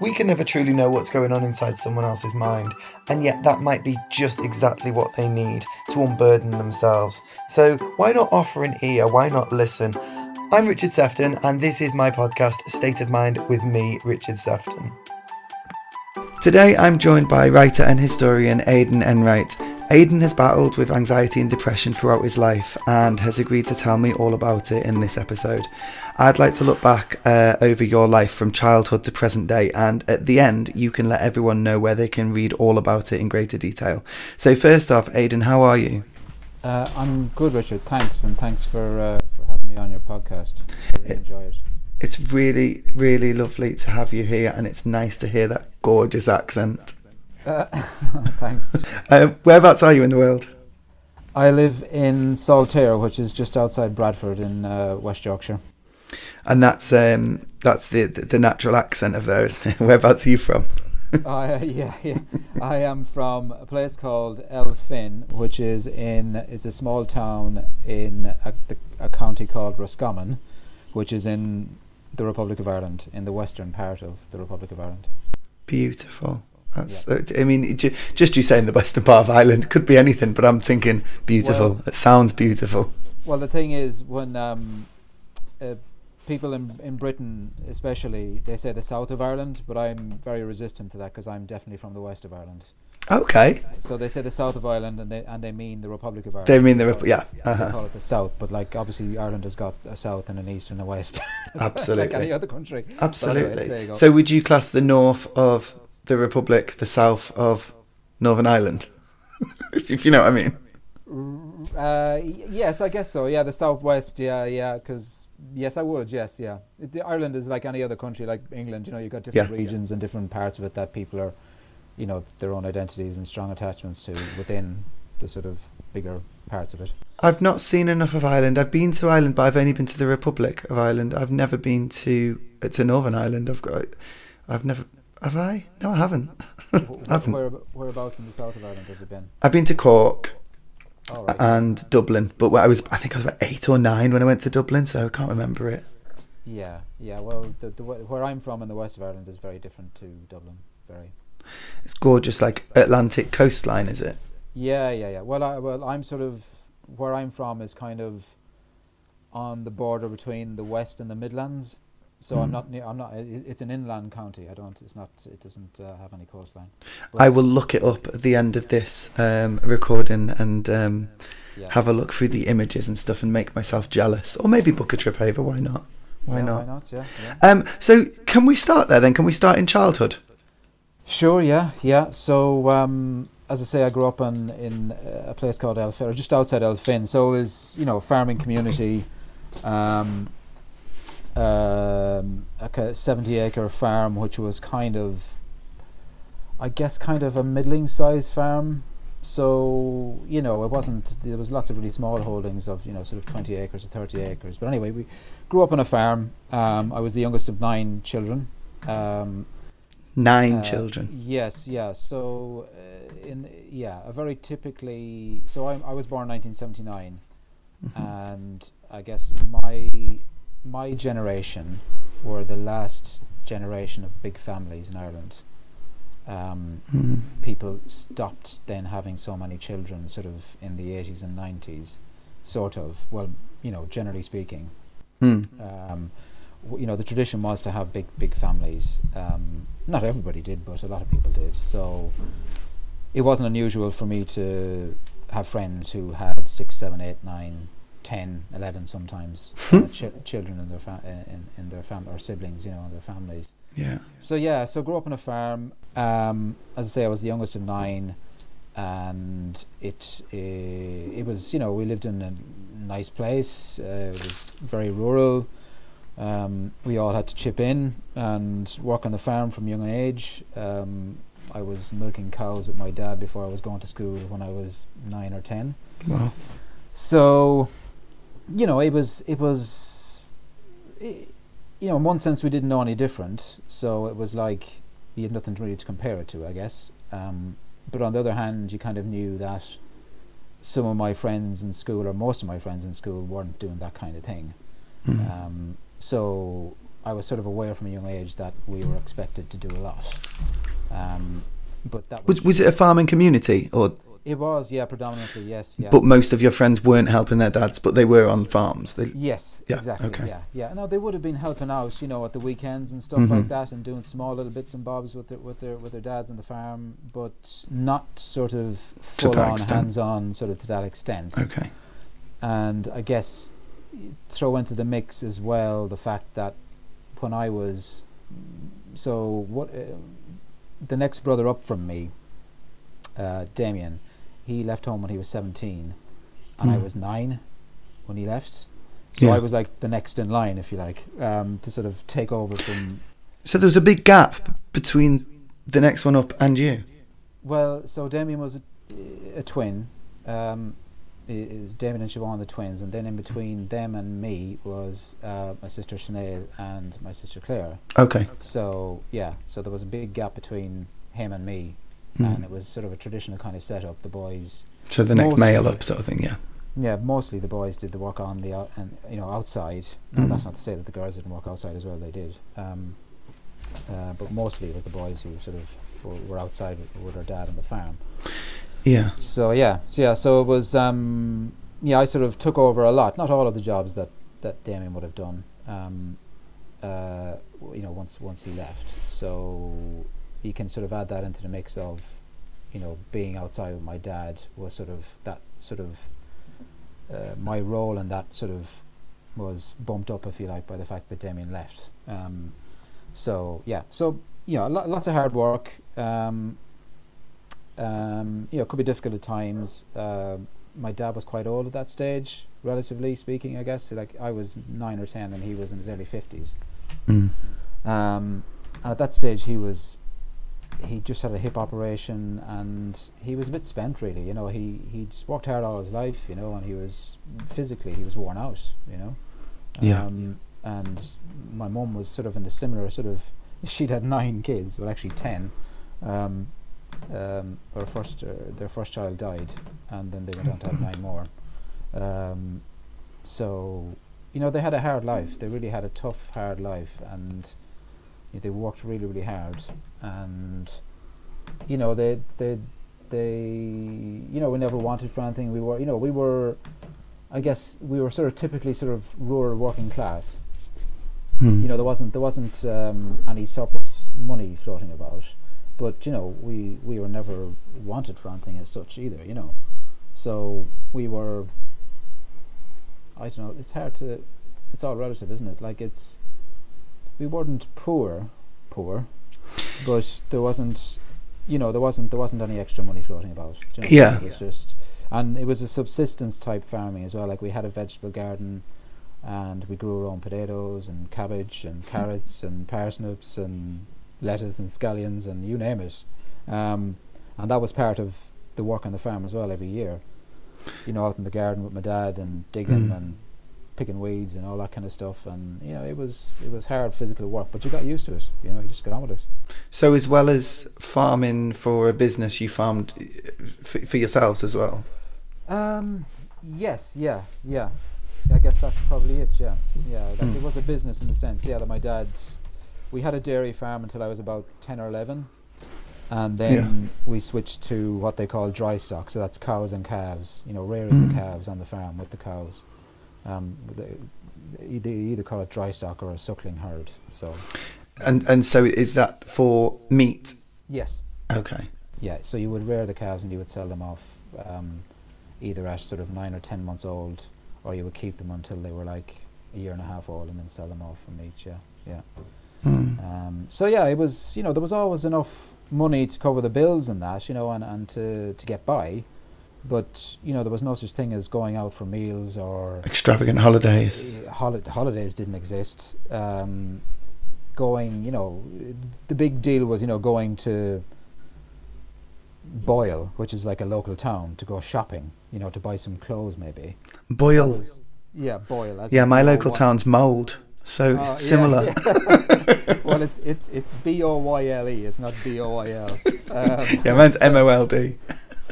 We can never truly know what's going on inside someone else's mind, and yet that might be just exactly what they need to unburden themselves. So, why not offer an ear? Why not listen? I'm Richard Sefton, and this is my podcast, State of Mind, with me, Richard Sefton. Today, I'm joined by writer and historian Aidan Enright. Aidan has battled with anxiety and depression throughout his life and has agreed to tell me all about it in this episode. I'd like to look back uh, over your life from childhood to present day, and at the end, you can let everyone know where they can read all about it in greater detail. So, first off, Aidan, how are you? Uh, I'm good, Richard. Thanks, and thanks for uh, for having me on your podcast. I really It- enjoy it. It's really, really lovely to have you here, and it's nice to hear that gorgeous accent. Uh, thanks. Um, whereabouts are you in the world? I live in Saltaire, which is just outside Bradford in uh, West Yorkshire. And that's um, that's the, the the natural accent of there, isn't it? Whereabouts are you from? I, uh, yeah, yeah. I am from a place called Elphin, which is in it's a small town in a, a county called Roscommon, which is in the Republic of Ireland, in the western part of the Republic of Ireland. Beautiful. That's. I mean, just you saying the western part of Ireland could be anything, but I'm thinking beautiful. Well- it sounds beautiful. Well, the thing is, when um, uh, people in in Britain, especially, they say the south of Ireland, but I'm very resistant to that because I'm definitely from the west of Ireland. Okay. So they say the south of Ireland, and they and they mean the Republic of Ireland. They mean the They Rep- yeah. They Uh-huh. call it the south, but like obviously Ireland has got a south and an east and a west, like Absolutely. any other country. Absolutely. go. so, would you class the north of the Republic the south of Northern Ireland? if, if you know what I mean. Uh, yes, I guess so. Yeah, the southwest. Yeah, yeah. Because yes, I would. Yes, yeah. It, the Ireland is like any other country, like England. You know, you've got different Yeah. regions and different parts of it that people are, you know, their own identities and strong attachments to within the sort of bigger parts of it. I've not seen enough of Ireland. I've been to Ireland, but I've only been to the Republic of Ireland. I've never been to to Northern Ireland. I've got. I've never. Have I? No, I haven't. Wh- haven't. Where, whereabouts in the south of Ireland have you been? I've been to Cork right. and Dublin, but I was. I think I was about eight or nine when I went to Dublin, so I can't remember it. yeah, yeah. Well, the, the where I'm from in the west of Ireland is very different to Dublin. Very. It's gorgeous, like Atlantic coastline, is it? Yeah, yeah, yeah. Well, I, well, I'm sort of where I'm from is kind of on the border between the west and the Midlands. So I'm Mhm. not. I'm not. it's an inland county. I don't. It's not. It doesn't uh, have any coastline. I will look it up at the end of this um, recording and um, Yeah. have a look through the images and stuff and make myself jealous, or maybe book a trip over. Why not? Why Yeah, not? Why not? Yeah. yeah. Um, so can we start there then? Can we start in childhood? Sure. Yeah. Yeah. So um, as I say, I grew up in in uh, a place called Elphin, or just outside Elphin. So it was you know a farming community. Um, um, a 70 acre farm, which was kind of, I guess, kind of a middling sized farm. So, you know, it wasn't, there was lots of really small holdings of, you know, sort of 20 acres or 30 acres. But anyway, we grew up on a farm. Um, I was the youngest of nine children. Um, Nine uh, children. Yes, yeah. So, uh, in yeah, a very typically. So I, I was born in 1979, Mhm. and I guess my my generation were the last generation of big families in Ireland. Um, Mhm. people stopped then having so many children, sort of in the 80s and 90s, sort of. Well, you know, generally speaking Mm. um, w- you know, the tradition was to have big, big families. Um, not everybody did, but a lot of people did. So it wasn't unusual for me to have friends who had six, seven, eight, nine, ten, eleven, sometimes uh, chi- children in their fa- uh, in, in their family or siblings, you know, in their families. Yeah. So yeah, so grew up on a farm. Um, as I say, I was the youngest of nine, and it uh, it was you know we lived in a nice place. Uh, it was very rural. Um, we all had to chip in and work on the farm from young age. Um, I was milking cows with my dad before I was going to school when I was nine or ten. Well, So, you know, it was it was, i you know, in one sense we didn't know any different. So it was like you had nothing really to compare it to, I guess. Um, but on the other hand, you kind of knew that some of my friends in school, or most of my friends in school, weren't doing that kind of thing. mm. Um, so, I was sort of aware from a young age that we were expected to do a lot. Um, but that was, Was was it a farming community, or it was yeah predominantly yes yeah but most of your friends weren't helping their dads, but they were on farms? They, Yes, Yeah, exactly. okay. Yeah, yeah. No, they would have been helping out, you know, at the weekends and stuff Mhm. like that, and doing small little bits and bobs with their with their with their dads on the farm, but not sort of full on, extent. hands on, sort of to that extent. okay. And I guess throw into the mix as well the fact that when I was so what uh, the next brother up from me, uh, Damien, he left home when he was seventeen, and I Hmm. was nine when he left. So Yeah. I was like the next in line, if you like, um, to sort of take over from. So there was a big gap between the next one up and you. Well, so Damien was a, a twin. Um, Damien and Siobhan the twins, and then in between them and me was uh, my sister Sinead and my sister Claire. Okay. So yeah, so there was a big gap between him and me, Mm. and it was sort of a traditional kind of setup. The boys, So the next male up sort of thing, yeah. yeah, mostly the boys did the work on the out, and you know outside. Now, Mhm. that's not to say that the girls didn't work outside as well. They did, um, uh, but mostly it was the boys who sort of were, were outside with, with their dad on the farm. Yeah. So yeah, so yeah, so it was um, yeah. I sort of took over a lot, not all of the jobs that that Damien would have done. Um, uh, you know, once once he left, so you can sort of add that into the mix of, you know, being outside with my dad was sort of that sort of uh, my role and that sort of was bumped up, if you like, by the fact that Damien left. Um, so yeah, so you know, lo- lots of hard work. Um, um, you know, it could be difficult at times. Um my dad was quite old at that stage, relatively speaking, I guess. Like I was nine or ten, and he was in his early fifties. Mm. Um, and at that stage, he was he just had a hip operation, and he was a bit spent, really. You know, he he just worked hard all his life, you know, and he was physically he was worn out, you know. Yeah. Um, and my mum was sort of in a similar sort of. She'd had nine kids, well, actually ten. Um, um, her first, uh, their first child died, and then they went on to have nine more. Um, so, you know, they had a hard life. They really had a tough, hard life, and they worked really, really hard. And you know, they, they, they, you know, we never wanted for anything. We were, you know, we were. I guess we were sort of typically sort of rural working class. Mm. You know, there wasn't there wasn't um, any surplus money floating about, but you know, we we were never wanted for anything as such either. You know, so we were. I don't know. It's hard to. It's all relative, isn't it? Like it's. We weren't poor, poor, but there wasn't. You know, there wasn't there wasn't any extra money floating about. you know? Yeah. it was just, and it was a subsistence type farming as well. Like we had a vegetable garden and we grew our own potatoes and cabbage and carrots and parsnips and lettuce and scallions and you name it. Um, and that was part of the work on the farm as well every year. You know, out in the garden with my dad and digging Mm. and picking weeds and all that kind of stuff. And you know, it was it was hard physical work, but you got used to it. You know, you just got on with it. So as well as farming for a business, you farmed for, yourselves as well. Um, yes, yeah, yeah. I guess that's probably it. Yeah, yeah. Hmm. It was a business in a sense. Yeah, that my dad. We had a dairy farm until I was about ten or eleven, and then we switched to what they call dry stock. So that's cows and calves. You know, rearing Hmm. the calves on the farm with the cows. Um, they, they either call it dry stock or a suckling herd. So And and so is that for meat? yes, Okay. Yeah, so you would rear the calves and you would sell them off um, either at sort of nine or ten months old, or you would keep them until they were like a year and a half old and then sell them off for meat. Yeah, yeah. Mm. Um, so yeah, it was you know there was always enough money to cover the bills and that you know and, and to to get by, but you know there was no such thing as going out for meals or Extravagant holidays. uh, holi- holidays didn't exist. Um, going, you know, the big deal was, you know, going to Boyle, which is like a local town, to go shopping, you know, to buy some clothes maybe. Boyle. was- yeah, Boyle. Yeah, my local town's Mold. So yeah, similar. yeah. well, it's it's it's B O Y L E. It's not B O Y L. Um, Yeah, mine's M O L D.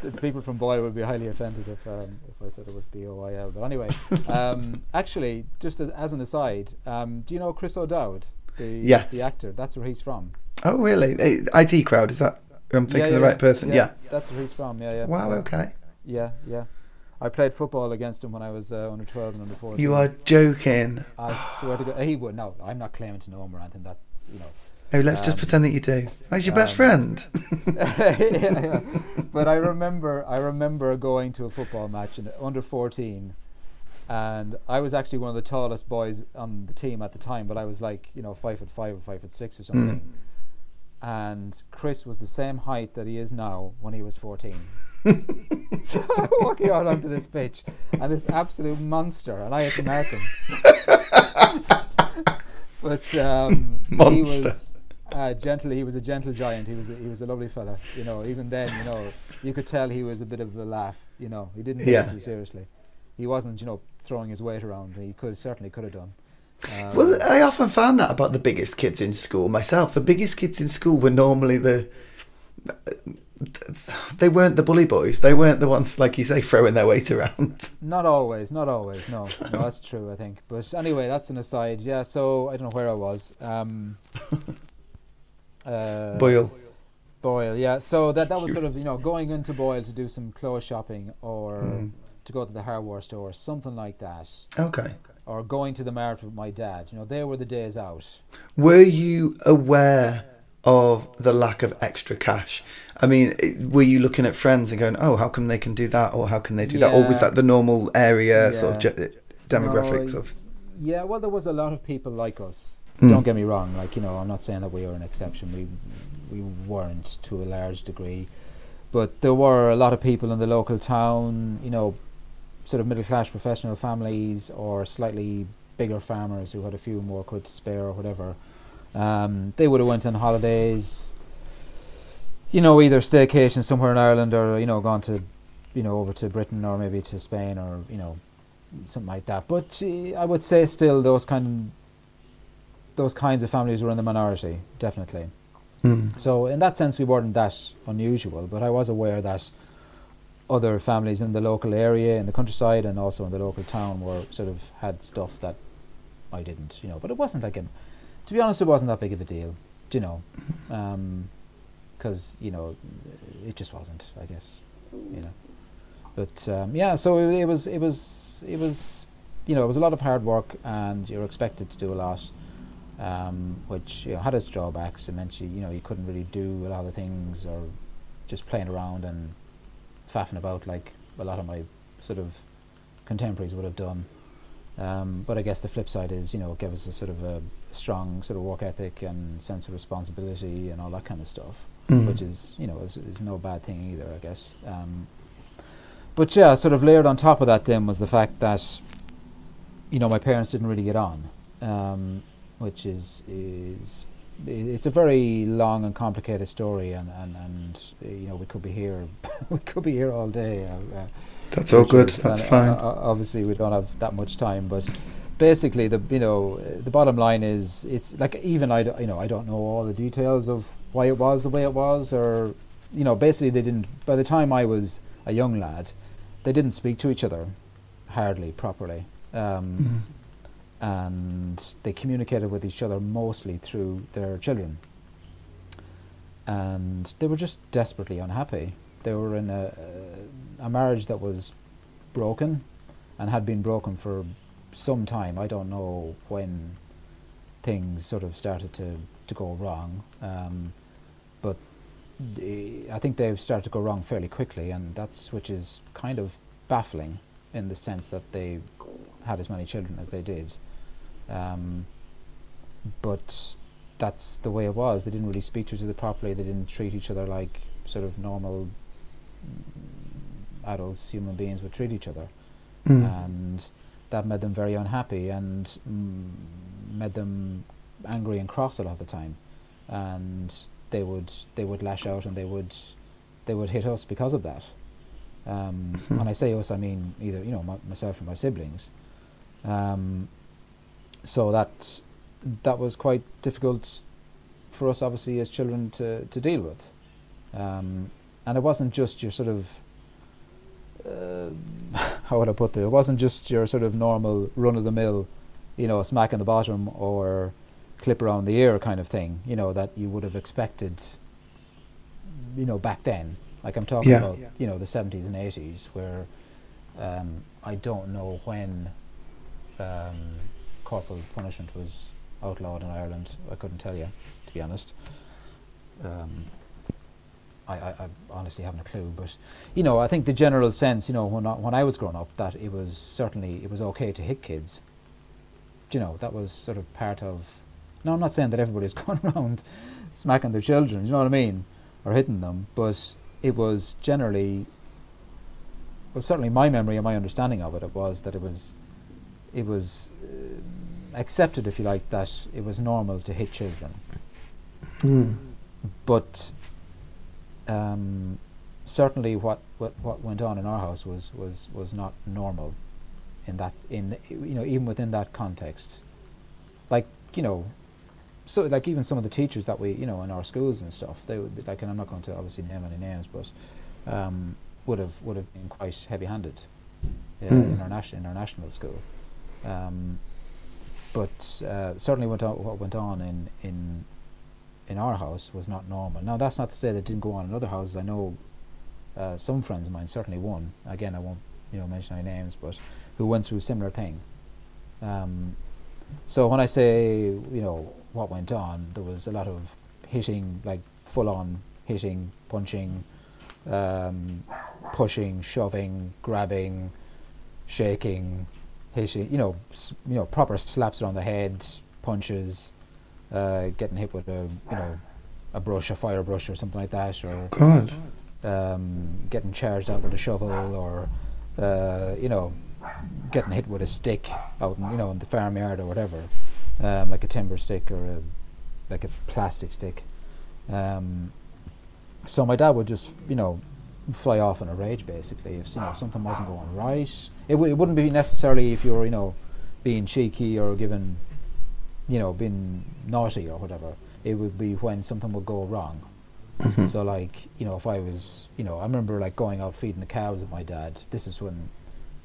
the people from Boyle would be highly offended if um, if I said it was B O Y L. But anyway, um, actually, just as, as an aside, um, do you know Chris O'Dowd? the Yes. the actor. That's where he's from. Oh, really? Eh, IT crowd, is that? I'm thinking yeah, the right person. Yeah. that's where he's from. Yeah, yeah. Wow, yeah. okay. Yeah, yeah. I played football against him when I was uh, under twelve and under fourteen. You are joking. I swear to God, he would. No, I'm not claiming to know him or anything. That's you know. No, let's just Um, pretend that you do. He's your best um, friend. yeah, yeah. But I remember, I remember going to a football match in under 14, and I was actually one of the tallest boys on the team at the time. But I was like, you know, five foot five or five foot six or something. And Chris was the same height that he is now when he was 14. so I'm walking out onto this pitch, and this absolute monster, and I had to mark him. but um, he was uh, gentle. He was a gentle giant. He was a, he was a lovely fella. You know, even then, you know, you could tell he was a bit of a laugh. You know, he didn't take Yeah. it too seriously. He wasn't, you know, throwing his weight around. He could certainly could have done. Um, Well, I often found that about the biggest kids in school myself. The biggest kids in school were normally the. They weren't the bully boys. They weren't the ones, like you say, throwing their weight around. Not always, not always. No, no, that's true. I think. But anyway, that's an aside. Yeah. So I don't know where I was. Um, uh, Boyle. Boyle. Yeah. So that that was sort of you know going into Boyle to do some clothes shopping or Mm. to go to the hardware store, or something like that, Okay. or going to the market with my dad. You know, they were the days out. Were you aware of the lack of extra cash? I mean, were you looking at friends and going, "Oh, how come they can do that, or how can they do that?" Or was that the normal area sort of ge- demographics No, of? Yeah. Well, there was a lot of people like us. Mm. Don't get me wrong. Like you know, I'm not saying that we were an exception. We we weren't to a large degree, but there were a lot of people in the local town. You know, sort of middle class professional families or slightly bigger farmers who had a few more quid to spare or whatever. Um, they would have went on holidays. You know, either staycation somewhere in Ireland or you know gone to, you know, over to Britain or maybe to Spain or you know, something like that. But uh, I would say still those kind those kinds of families were in the minority, definitely. Mm. So in that sense, we weren't that unusual. But I was aware that other families in the local area, in the countryside, and also in the local town, were sort of had stuff that I didn't, you know. But it wasn't like a, to be honest, it wasn't that big of a deal, do you know, because you know, it just wasn't, I guess, you know. But um, yeah, so it, it was, it was, it was, you know, it was a lot of hard work, and you're expected to do a lot um, which you know, had its drawbacks. It meant you, you know, you couldn't really do a lot of things or just playing around and faffing about like a lot of my sort of contemporaries would have done. Um, but I guess the flip side is, you know, it gave us a sort of a strong sort of work ethic and sense of responsibility and all that kind of stuff, Mm. which is, you know, is, is no bad thing either, I guess. Um, but yeah, sort of layered on top of that then was the fact that, you know, my parents didn't really get on. Um, which is is it's a very long and complicated story, and and and uh, you know we could be here we could be here all day. Uh, uh, That's all good. Richard, That's fine. uh, uh, obviously, we don't have that much time, but basically, the you know uh, the bottom line is it's like even I d- you know I don't know all the details of why it was the way it was, or you know basically they didn't. By the time I was a young lad, they didn't speak to each other hardly properly. Um, Mm. And they communicated with each other mostly through their children. And they were just desperately unhappy. They were in a, a marriage that was broken and had been broken for some time. I don't know when things sort of started to, to go wrong, um, but the, I think they started to go wrong fairly quickly, and that's which is kind of baffling in the sense that they had as many children as they did. Um, but that's the way it was. They didn't really speak to each other properly. They didn't treat each other like sort of normal adults, human beings would treat each other, Mm. and that made them very unhappy and mm, made them angry and cross a lot of the time. And they would they would lash out and they would they would hit us because of that. Um, when I say us, I mean either you know my, myself or my siblings. Um, so that that was quite difficult for us, obviously, as children to, to deal with. Um, and it wasn't just your sort of uh, how would I put it? It wasn't just your sort of normal run of the mill, you know, smack in the bottom or clip around the ear kind of thing, you know, that you would have expected, you know, back then. Like I'm talking Yeah. about, you know, the 70s and 80s, where um, I don't know when um, corporal punishment was outlawed in Ireland. I couldn't tell you, to be honest. Um, I, I, I honestly haven't a clue, but you know, I think the general sense, you know, when I, when I was growing up, that it was certainly it was okay to hit kids. Do you know, that was sort of part of. No, I'm not saying that everybody's going around smacking their children. You know what I mean, or hitting them, but it was generally. Well, certainly my memory and my understanding of it, it was that it was, it was uh, accepted, if you like, that it was normal to hit children Mm. but um, certainly what, what, what went on in our house was, was, was not normal in that in the- you know even within that context like you know so like even some of the teachers that we you know in our schools and stuff they would like and I'm not going to obviously name any names but um, would have would have been quite heavy handed uh, in Mm. our national in our national school um, but uh, certainly went on, what went on in, in in our house was not normal. Now that's not to say that it didn't go on in other houses. I know uh, some friends of mine, certainly one. Again, I won't you know mention any names, but who went through a similar thing. Um, so when I say you know what went on, there was a lot of hitting, like full on hitting, punching, um, pushing, shoving, grabbing, shaking, hitting. You know, s- you know, proper slaps around the head, punches, uh, getting hit with a you know a brush, a fire brush, or something like that, or God. um, getting charged out with a shovel, or uh, you know, getting hit with a stick out in you know in the farmyard or whatever, um, like a timber stick or a like a plastic stick. Um, so my dad would just you know fly off in a rage basically if you know something wasn't going right. It, w- it wouldn't be necessarily if you're, you know being cheeky or given you know being naughty or whatever. It would be when something would go wrong. Mhm. So like, you know, if I was, you know, I remember like going out feeding the cows with my dad. This is when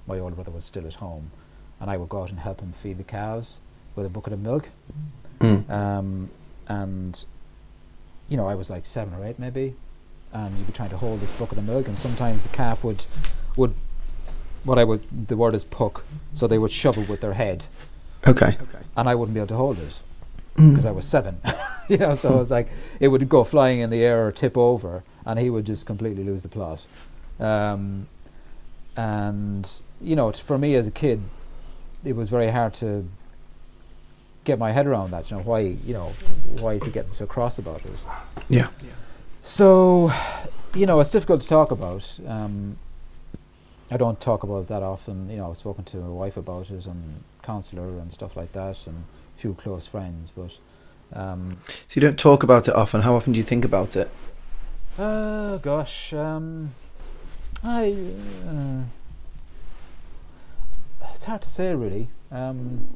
my older brother was still at home, and I would go out and help him feed the cows with a bucket of milk. Mm. Um, and you know, I was like seven or eight maybe, and you'd be trying to hold this bucket of milk, and sometimes the calf would would what I would the word is puck, so they would shove it with their head, Okay. Okay. And I wouldn't be able to hold it Mm. because I was seven. you know, so it was like it would go flying in the air or tip over, and he would just completely lose the plot. Um, and you know, t- for me as a kid, it was very hard to get my head around that. You know, why you know why is he getting so cross about it? Yeah. So, you know, it's difficult to talk about. Um, I don't talk about that often. You know, I've spoken to my wife about it and counsellor and stuff like that, and a few close friends. But um, So you don't talk about it often. How often do you think about it? Oh gosh, um, I. Uh, it's hard to say really. Um,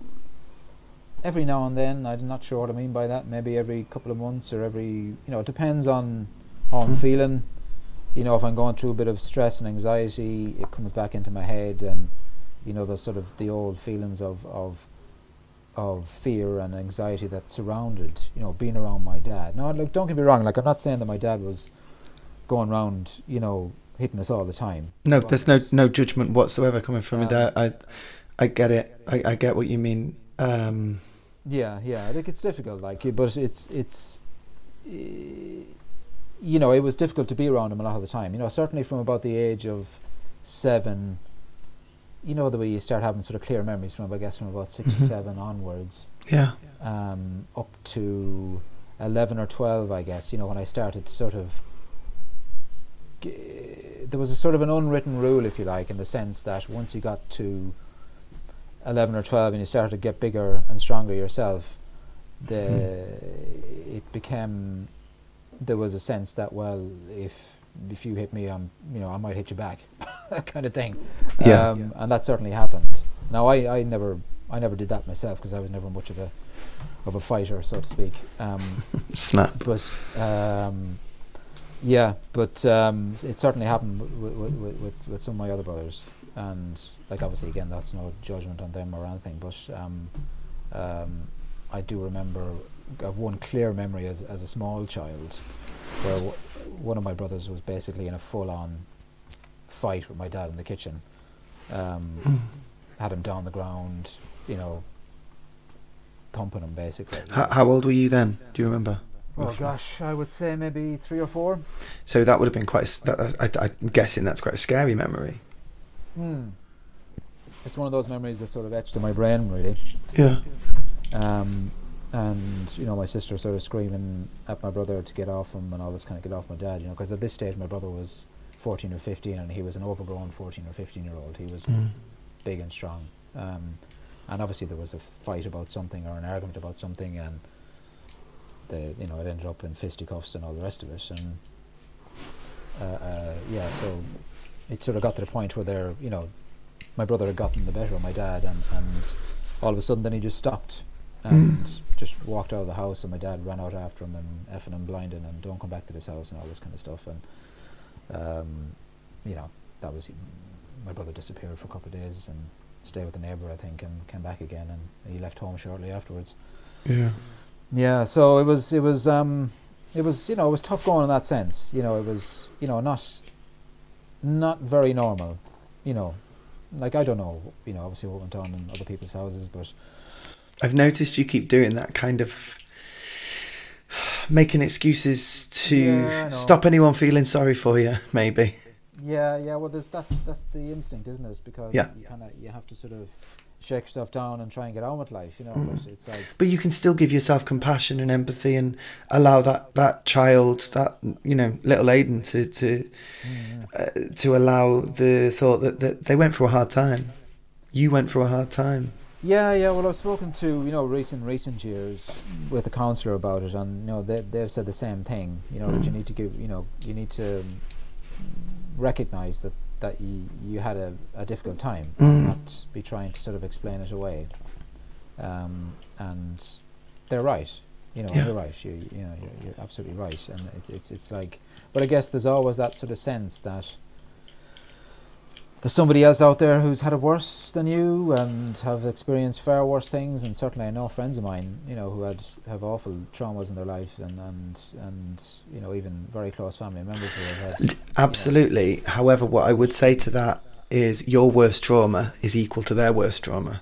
every now and then, I'm not sure what I mean by that. Maybe every couple of months or every, you know, it depends on how I'm Mhm. feeling. You know, if I'm going through a bit of stress and anxiety, it comes back into my head, and you know, the sort of the old feelings of of of fear and anxiety that surrounded, you know, being around my dad. Now, look, don't get me wrong. Like, I'm not saying that my dad was going around, you know, hitting us all the time. No, there's no no judgment whatsoever coming from Um, me. There, I, I get it. I, I get what you mean. Um, Yeah, yeah. Like it's difficult, like, but it's it's, eh, you know, it was difficult to be around him a lot of the time. You know, certainly from about the age of seven. You know the way you start having sort of clear memories from, I guess, from about 6 or Mhm. seven onwards, yeah. um, up to eleven or twelve, I guess. You know, when I started to sort of. G- there was a sort of an unwritten rule, if you like, in the sense that once you got to 11 or 12 and you started to get bigger and stronger yourself, the it became there was a sense that well if if you hit me I'm you know I might hit you back that kind of thing. Yeah. um, and that certainly happened. Now I, I never I never did that myself because I was never much of a of a fighter so to speak. Um, Snap. but um, yeah, but um, it certainly happened with, with, with, with some of my other brothers, and like obviously again that's no judgment on them or anything, but um, um, I do remember of one clear memory as as a small child, where w- one of my brothers was basically in a full on fight with my dad in the kitchen. Um, had him down the ground, you know, thumping him basically. How, how old were you then? Do you remember? Oh gosh, I would say maybe three or four. So that would have been quite. a s- That, I, I'm guessing that's quite a scary memory. Hmm. It's one of those memories that sort of etched in my brain, really. Yeah. Um, and you know, my sister sort of screaming at my brother to get off him and all this kind of get off my dad. You know, because at this stage my brother was 14 or 15, and he was an overgrown 14 or 15 year old. He was Mm. big and strong. Um, and obviously there was a fight about something or an argument about something, and the you know it ended up in fisticuffs and all the rest of it. And uh, uh, yeah, so it sort of got to the point where they're you know my brother had gotten the better of my dad, and and all of a sudden then he just stopped and just walked out of the house, and my dad ran out after him and effing him blinding and don't come back to this house and all this kind of stuff. And um, you know that was my brother disappeared for a couple of days and stayed with a neighbour, I think, and came back again, and he left home shortly afterwards. Yeah. Yeah, so it was it was um it was you know it was tough going in that sense. You know, it was you know not not very normal. You know, like I don't know. You know, obviously what went on in other people's houses, but I've noticed you keep doing that kind of making excuses to Yeah, stop anyone feeling sorry for you. Maybe. yeah, yeah. Well, there's that's that's the instinct, isn't it? Because Yeah. you kind of you have to sort of shake yourself down and try and get on with life. You know, Mm. but it's like But you can still give yourself compassion and empathy and allow that, that child, that you know, little Aidan, to to mm, uh, to allow the thought that, that they went through a hard time. You went through a hard time. Yeah, yeah. Well, I've spoken to you know recent recent years with a counsellor about it, and you know they they've said the same thing. You know that you need to give you know you need to recognise that that you you had a, a difficult time, Mm. not be trying to sort of explain it away. Um, and they're right. You know Yeah. they're right. You you know you're, you're absolutely right, and it's it's it's like. But I guess there's always that sort of sense that there's somebody else out there who's had it worse than you and have experienced far worse things and certainly I know friends of mine you know who had have awful traumas in their life and and and you know even very close family members who have had Absolutely. However, what I would say to that is your worst trauma is equal to their worst trauma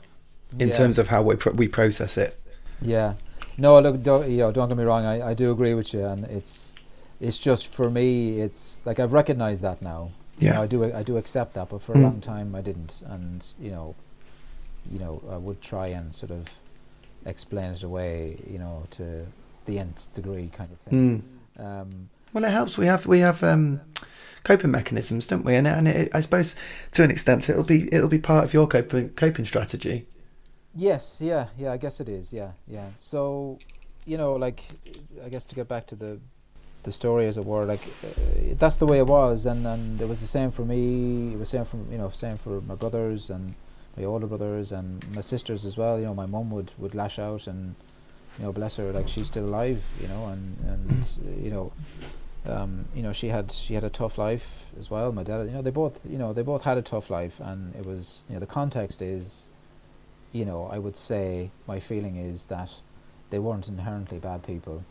in Yeah. terms of how we pro- we process it. yeah no look don't, you know don't get me wrong I, I do agree with you and it's it's just for me it's like I've recognized that now You know, Yeah. I do I do accept that but for a Mm. long time I didn't and you know you know I would try and sort of explain it away you know to the nth degree kind of thing Mm. um, Well, it helps. We have we have um, coping mechanisms, don't we? And and it, I suppose to an extent it'll be it'll be part of your coping coping strategy. Yes, yeah, yeah, I guess it is. Yeah, yeah. So, you know, like, I guess to get back to the the story, as it were, like, uh, that's the way it was, and and it was the same for me. It was same for you know, same for my brothers and my older brothers and my sisters as well. You know, my mum would would lash out, and you know, bless her, like she's still alive. You know, and and you know. Um, you know, she had she had a tough life as well. My dad, you know, they both, you know, they both had a tough life, and it was, you know, the context is, you know, I would say my feeling is that they weren't inherently bad people.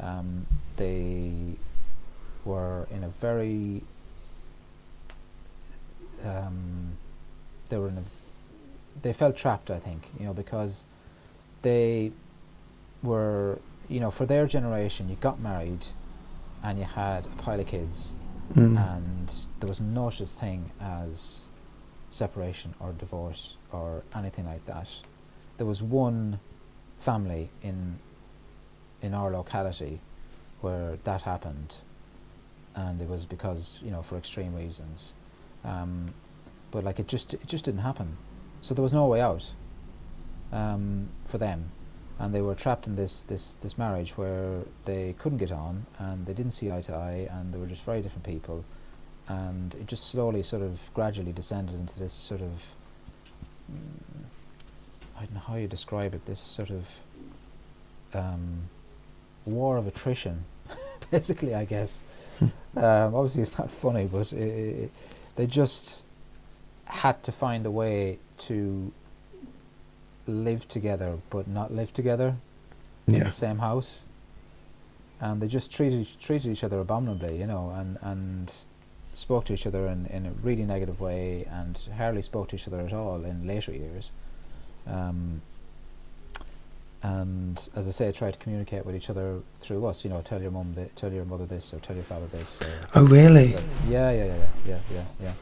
Um, they were in a very, um, they were in a, they felt trapped. I think you know because they were, you know, for their generation, you got married, and you had a pile of kids, Mm. and there was no such thing as separation or divorce or anything like that. There was one family in in our locality where that happened, and it was because you know for extreme reasons, um, but like it just it just didn't happen, so there was no way out um, for them, and they were trapped in this this this marriage where they couldn't get on and they didn't see eye to eye and they were just very different people, and it just slowly sort of gradually descended into this sort of mm, I don't know how you describe it. This sort of um, war of attrition, basically, I guess. um, obviously, it's not funny, but i i they just had to find a way to live together but not live together in the same house. And they just treated each, treated each other abominably, you know, and, and spoke to each other in, in a really negative way and hardly spoke to each other at all in later years. Um, and as I say, try to communicate with each other through us. You know, tell your mum, thi- tell your mother this, or tell your father this. Oh, really? yeah, yeah, yeah, yeah, yeah, yeah,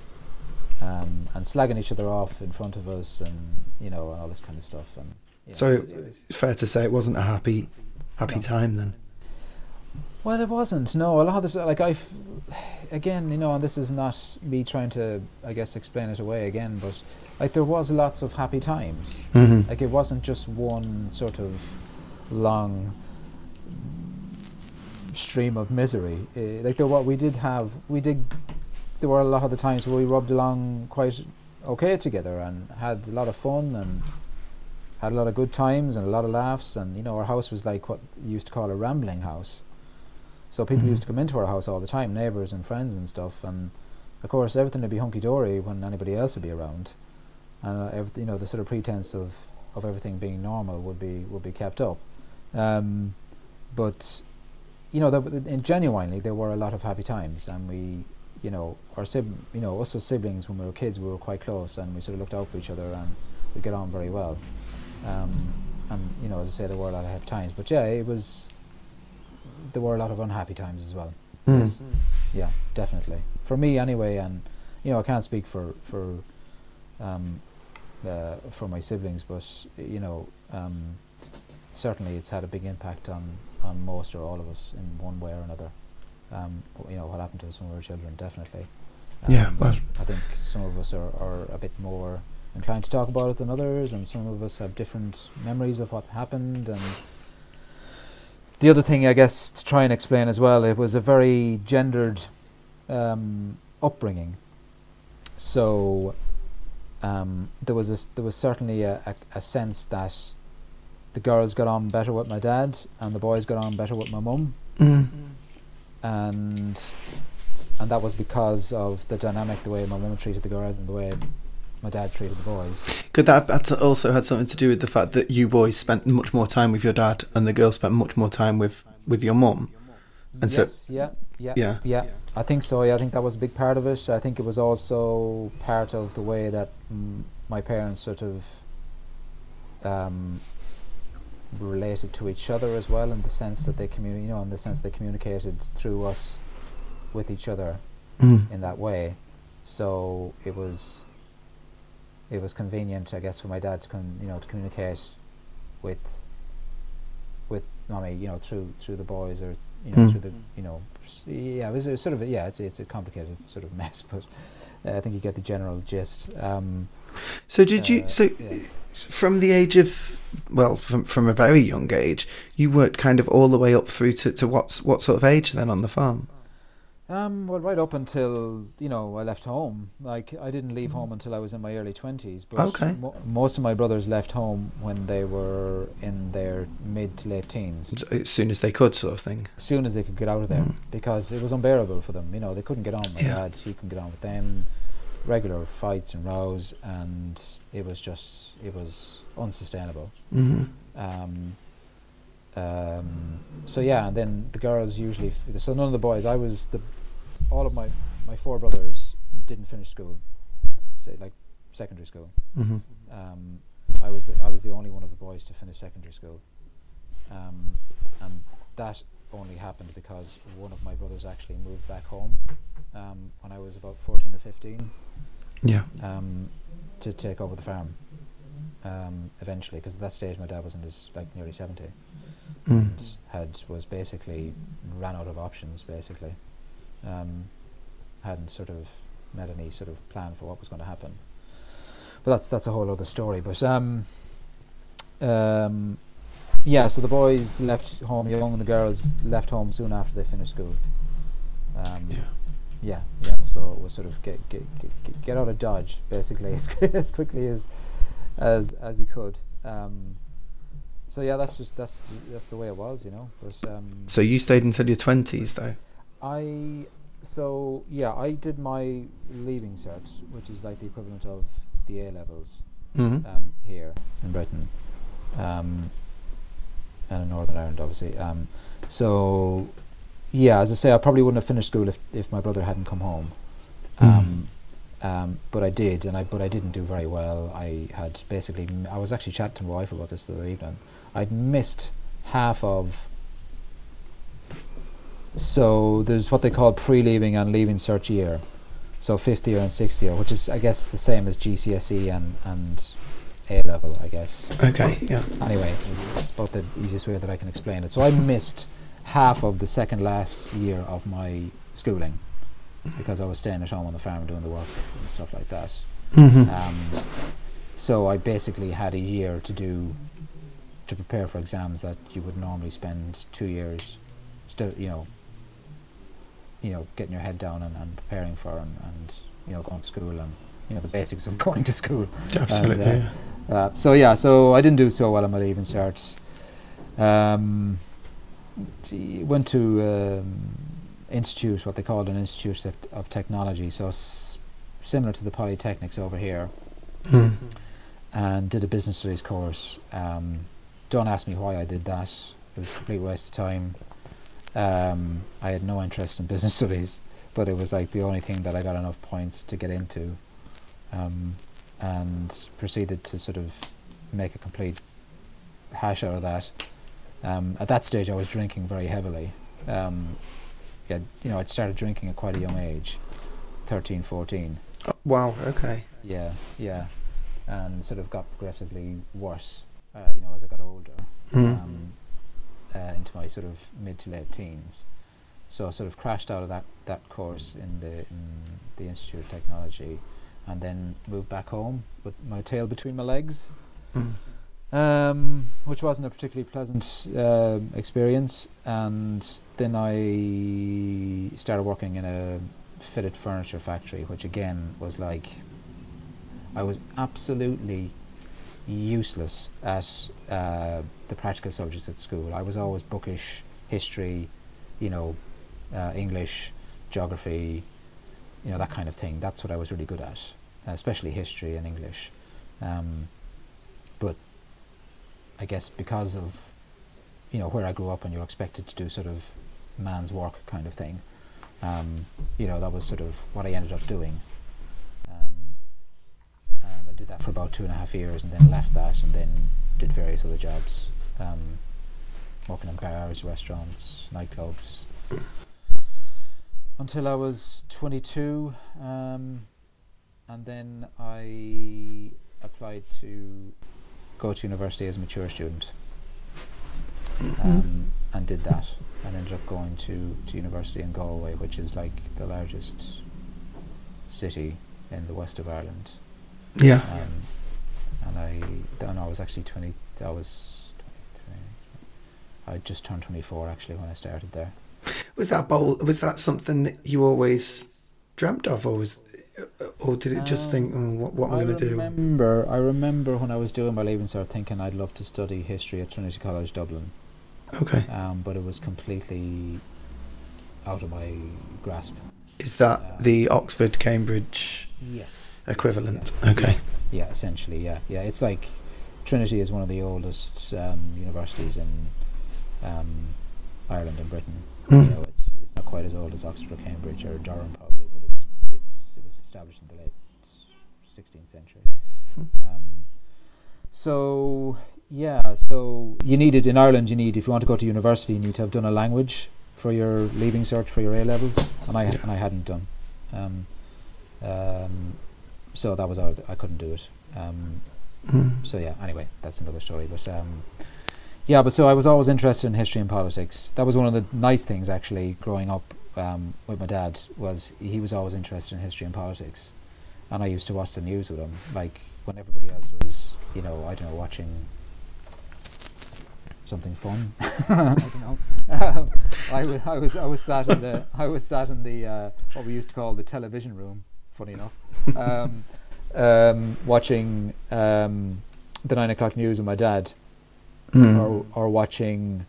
yeah. Um, and slagging each other off in front of us, and you know, and all this kind of stuff. And yeah, So- it was- it was- It's fair to say it wasn't a happy, happy No. time then. Well, it wasn't. No, a lot of this, like I, again, you know, and this is not me trying to, I guess, explain it away again, but like there was lots of happy times. hmm Like it wasn't just one sort of long stream of misery. Uh, like there, what we did have, we did. There were a lot of the times where we rubbed along quite okay together and had a lot of fun and had a lot of good times and a lot of laughs. And you know, our house was like what you used to call a rambling house. So people Mhm. used to come into our house all the time, neighbours and friends and stuff. And of course, everything would be hunky dory when anybody else would be around, and uh, everyth- you know the sort of pretense of of everything being normal would be would be kept up. Um, but you know, in genuinely, there were a lot of happy times, and we, you know, our sib- you know, us as siblings when we were kids, we were quite close, and we sort of looked out for each other, and we get on very well. Um, and you know, as I say, there were a lot of happy times, but yeah, it was. There were a lot of unhappy times as well. Mm. Yes. Yeah, definitely. For me, anyway, and you know, I can't speak for for um, uh, for my siblings, but you know, um, certainly it's had a big impact on on most or all of us in one way or another. Um, you know, what happened to some of our children, definitely. Yeah, Um, well- I think some of us are, are a bit more inclined to talk about it than others, and some of us have different memories of what happened. And the other thing, I guess, to try and explain as well, it was a very gendered um, upbringing. So um, there was a there was certainly a, a, a sense that the girls got on better with my dad, and the boys got on better with my mum Mm. and and that was because of the dynamic, the way my mum treated the girls and the way my dad treated the boys. Could that also had something to do with the fact that you boys spent much more time with your dad and the girls spent much more time with, with your mum? And so- yes, yeah, yeah, Yeah. yeah. I think so. Yeah, I think that was a big part of it. I think it was also part of the way that mm, my parents sort of um, related to each other as well, in the sense that they communi- you know, in the sense they communicated through us with each other Mm. in that way. So it was it was convenient, I guess, for my dad to con- you know to communicate with with mommy, you know, through through the boys or you know Hmm. through the you know yeah, it was a sort of a, yeah, it's a, it's a complicated sort of mess, but uh, I think you get the general gist. Um, So did you? uh, So yeah. from the age of well, from from a very young age, you worked kind of all the way up through to to what's what sort of age then on the farm? Um, well, right up until you know I left home. Like I didn't leave home until I was in my early twenties. But Okay. mo- most of my brothers left home when they were in their mid to late teens, As soon as they could, sort of thing. as soon as they could get out of there, Mm. because it was unbearable for them. You know, they couldn't get on. My Yeah. dad, he couldn't get on with them. Regular fights and rows, and it was just it was unsustainable. hmm Um, um, so yeah, and then the girls usually. F- so none of the boys. I was the. All of my my four brothers didn't finish school, say like secondary school. hmm Um, I was the, I was the only one of the boys to finish secondary school, um, and that only happened because one of my brothers actually moved back home um, when I was about fourteen or fifteen Yeah. um, to take over the farm. Um, eventually, because at that stage my dad was in his like nearly seventy Mm. and had was basically ran out of options. Basically, um, hadn't sort of made any sort of plan for what was going to happen. But that's that's a whole other story. But um, um, yeah, so the boys left home young, and the girls left home soon after they finished school. Um, Yeah. yeah, yeah. So it was sort of get get get, get- out of Dodge basically as, as quickly as as as you could. Um, so yeah, that's just that's that's the way it was, you know. But um, So you stayed until your twenties, though. I so yeah, I did my leaving cert, which is like the equivalent of the A levels. Mhm. um, here in Britain, um, and in Northern Ireland, obviously. Um, so, yeah, as I say, I probably wouldn't have finished school if, if my brother hadn't come home. Um, um, but I did, and I but I didn't do very well. I had basically m- I was actually chatting to my wife about this the other evening. I'd missed half of. So there's what they call pre-leaving and leaving cert year, so fifth year and sixth year, which is I guess the same as GCSE and and A level, I guess. Okay, yeah. Anyway, it's about the easiest way that I can explain it. So I missed half of the second last year of my schooling because I was staying at home on the farm doing the work and stuff like that. hmm Um, so I basically had a year to do to prepare for exams that you would normally spend two years still, you know, you know, getting your head down and, and preparing for and, and you know going to school and you know the basics of going to school. Absolutely. uh, yeah. Uh, so yeah, so I didn't do so well on my leaving certs. Um, went to um, institute, what they called an institute of, of technology, so s- similar to the polytechnics over here, Mm. and did a business studies course. Um, don't ask me why I did that; it was a complete waste of time. Um, I had no interest in business studies, but it was like the only thing that I got enough points to get into. Um, and proceeded to sort of make a complete hash out of that. Um, at that stage, I was drinking very heavily. Um, yeah, you know, I'd started drinking at quite a young age, 13, 14. Oh, wow. Okay. Yeah, yeah, and sort of got progressively worse. Uh, you know, as I got older, Mm. um, uh, into my sort of mid to late teens. So I sort of crashed out of that, that course in the in the Institute of Technology, and then moved back home with my tail between my legs, Mm. um, which wasn't a particularly pleasant um experience. And then I started working in a fitted furniture factory, which again was like I was absolutely useless at uh, the practical subjects at school. I was always bookish, history, you know, uh, English, geography, you know, that kind of thing. That's what I was really good at, especially history and English. Um, but I guess because of, you know, where I grew up and you're expected to do sort of man's work kind of thing, um, you know, that was sort of what I ended up doing. Did that for about two and a half years and then left that and then did various other jobs, um, working in bars, restaurants, nightclubs, until I was 22. Um, and then I applied to go to university as a mature student um, and did that and ended up going to, to university in Galway, which is like the largest city in the west of Ireland. Yeah. Um, and I, then I was actually 20, I was 23, I just turned 24 actually when I started there. Was that bold? Was that something that you always dreamt of, or was, or did it just Um, think, oh, what, what am I, I going to do? remember, I remember when I was doing my leaving cert thinking I'd love to study history at Trinity College Dublin, Okay. um, but it was completely out of my grasp. Is that the Oxford Cambridge Yes. Equivalent? Okay. Yeah, essentially, yeah, yeah. It's like Trinity is one of the oldest um, universities in um, Ireland and Britain. Mm. You know, it's it's not quite as old as Oxford or Cambridge or Durham probably, but it's it's it was established in the late 16th century. Hmm. Um, so yeah, so you needed in Ireland. You need if you want to go to university, you need to have done a language for your leaving cert for your A levels, and I and I hadn't done. Um, um, so that was out. I couldn't do it. Um, Mm. so yeah. Anyway, that's another story. But um, yeah, but so I was always interested in history and politics. That was one of the nice things actually growing up um, with my dad was he was always interested in history and politics, and I used to watch the news with him. Like when everybody else was, you know, I don't know, watching something fun. I don't know. Um, I, wa- I was I was sat in the I was sat in the uh, what we used to call the television room. Funny enough, um, um, watching um, the nine o'clock news with my dad, Mm. or or watching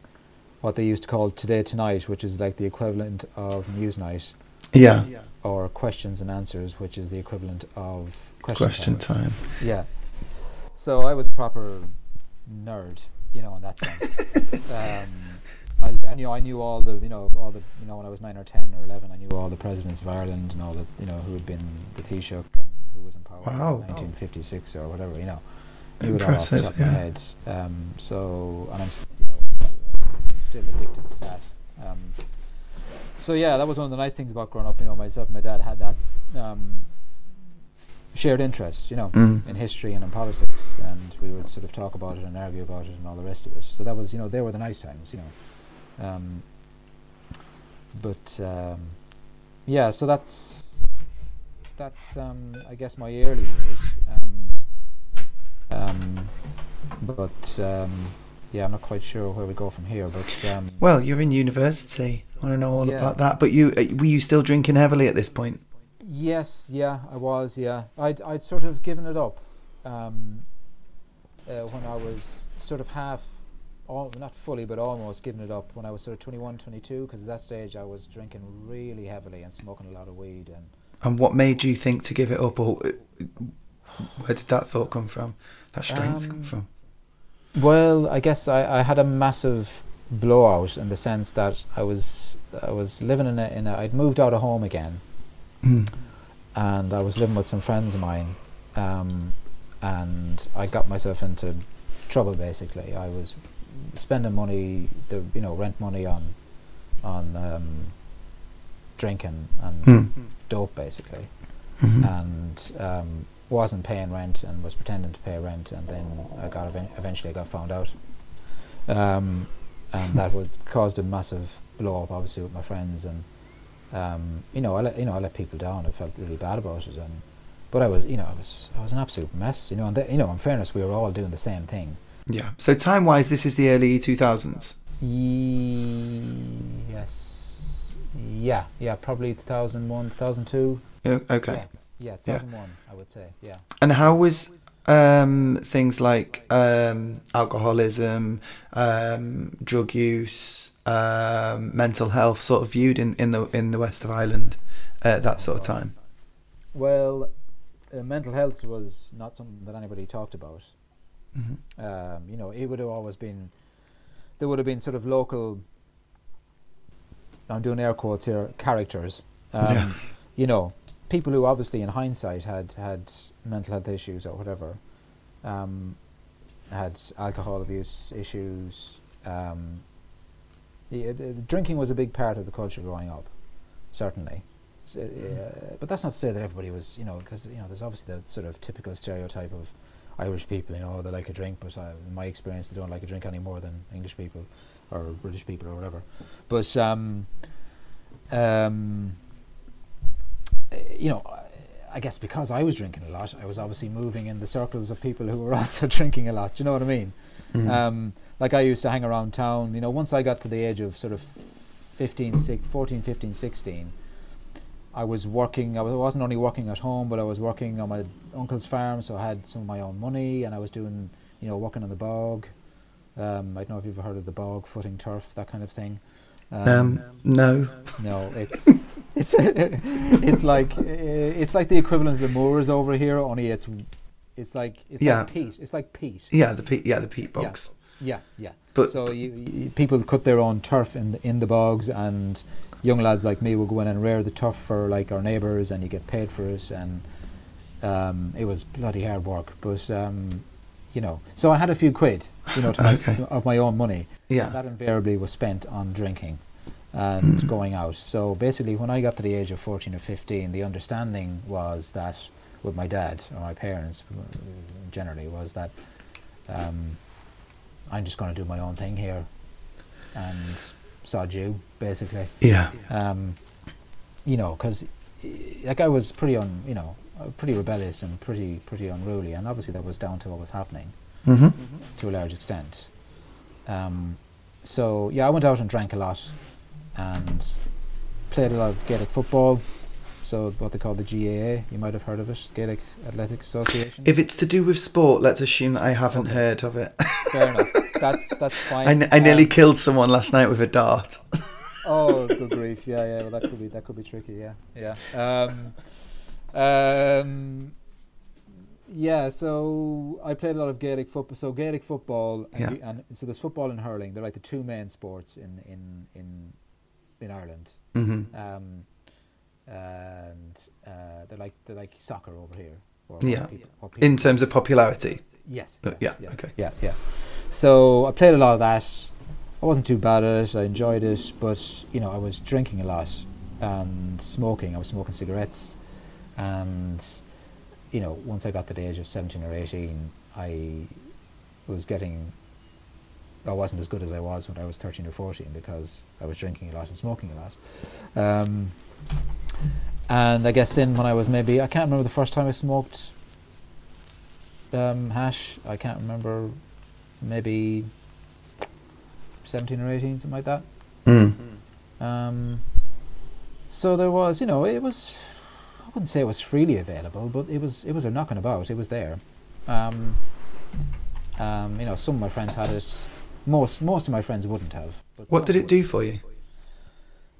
what they used to call Today Tonight, which is like the equivalent of Newsnight, Yeah. or Questions and Answers, which is the equivalent of Question, Question Time. time. Yeah. so I was a proper nerd, you know, in that sense. um, I, you know, I knew all the, you know, all the, you know, when I was nine or ten or eleven, I knew all the presidents of Ireland and all the, you know, who had been the Taoiseach and who was in power Wow. in 1956 or whatever, you know. I knew all off the Impressive, top of my yeah. head. Um, so, and I'm, you know, I'm still addicted to that. Um, so yeah, that was one of the nice things about growing up. You know, myself and my dad had that um, shared interest. You know, Mm. in history and in politics, and we would sort of talk about it and argue about it and all the rest of it. So that was, you know, they were the nice times. You know, um, but um, yeah, so that's that's um, I guess my early years. Um, um, but um, yeah, I'm not quite sure where we go from here. But um, Well, you're in university. I want to know all Yeah. about that. But you uh, were you still drinking heavily at this point? Yes, yeah, I was. Yeah, I'd I'd sort of given it up um, uh, when I was sort of half, all, not fully, but almost given it up when I was sort of 21, 22, because at that stage I was drinking really heavily and smoking a lot of weed and And what made you think to give it up, or uh, where did that thought come from? That strength come Um, from? Well, I guess I, I had a massive blowout in the sense that I was I was living in a, in a I'd moved out of home again Mm. and I was living with some friends of mine, um, and I got myself into trouble. Basically, I was spending money, the you know rent money on on um, drinking and Mm. dope, basically, Mhm. and um, wasn't paying rent and was pretending to pay rent, and then I got ev- eventually I got found out, um, and that would caused a massive blow up, obviously with my friends, and um, you know I let you know I let people down. I felt really bad about it, and but I was you know I was I was an absolute mess, you know, and th- you know in fairness we were all doing the same thing. Yeah. So time wise, this is the early 2000s. Ye- yes, yeah, yeah, probably 2001, 2002. Yeah, Okay. Yeah, yeah, 2001, I would say. Yeah. And how was um, things like um, alcoholism, um, drug use, um, mental health sort of viewed in, in the in the west of Ireland at that sort of time? Well, uh, mental health was not something that anybody talked about. Mhm. Um, you know, it would have always been. There would have been sort of local. I'm doing air quotes here. Characters. Um, Yeah. You know, people who obviously, in hindsight, had had mental health issues or whatever. Um, had alcohol abuse issues. Um, the, the, drinking was a big part of the culture growing up, certainly. S- uh, but that's not to say that everybody was, you know, because you know, there's obviously the sort of typical stereotype of Irish people, you know, they like a drink, but uh, in my experience, they don't like a drink any more than English people or British people or whatever. But um, um, you know, I- guess because I was drinking a lot, I was obviously moving in the circles of people who were also drinking a lot. Do you know what I mean? Mhm. Um, like I used to hang around town, you know, once I got to the age of sort of 15, six, 14, 15, 16, I was working, I was- I wasn't only working at home, but I was working on my uncle's farm, so I had some of my own money, and I was doing, you know, working on the bog. Um, I don't know if you've ever heard of the bog, footing turf, that kind of thing. um, no. no, it's it's it's like it's like the equivalent of the moors over here, only it's it's like it's Yeah. like peat. It's like peat. Yeah, the peat. Yeah, the peat box. Yeah, yeah. But So you, you, people cut their own turf in the, in the bogs, and young lads like me will go in and rear the turf for like our neighbours, and you get paid for it, and um, it was bloody hard work. But um, you know, so I had a few quid, you know, my, Okay. of my own money. yeah, That invariably was spent on drinking and going out. So basically, when I got to the age of 14 or 15, the understanding was that with my dad or my parents generally was that um, I'm just going to do my own thing here and sod you, basically. yeah, Um, you know, because like I was pretty un, you know, pretty rebellious and pretty pretty unruly, and obviously that was down to what was happening hmm to a large extent. Um, so yeah, I went out and drank a lot, and played a lot of Gaelic football. So what they call the GAA, you might have heard of it, Gaelic Athletic Association. If it's to do with sport, let's assume that I haven't Okay. heard of it. Fair enough. That's that's fine. I, nearly Um, killed someone last night with a dart. Oh, good grief! Yeah, yeah. Well, that could be that could be tricky. Yeah, yeah. Um, um, yeah, so I played a lot of Gaelic football. So Gaelic football, and, Yeah. we- and so there's football and hurling. They're like the two main sports in in in in Ireland. hmm Um, and uh, they're like they're like soccer over here. Or Yeah. people- people- In terms of popularity. yes. Uh, yes, yeah, okay. Yeah, yeah. So I played a lot of that. I wasn't too bad at it. I enjoyed it, but you know, I was drinking a lot and smoking. I was smoking cigarettes, and you know, once I got to the age of seventeen or eighteen, I was getting. I wasn't as good as I was when I was thirteen or fourteen because I was drinking a lot and smoking a lot. Um, and I guess then when I was maybe I can't remember the first time I smoked um, hash. I can't remember, maybe seventeen or eighteen, something like that. Mm. Um, so there was, you know, it was. I wouldn't say it was freely available, but it was. It was a knocking about. It was there. Um, um, you know, some of my friends had it. Most most of my friends wouldn't have. What did it do for you?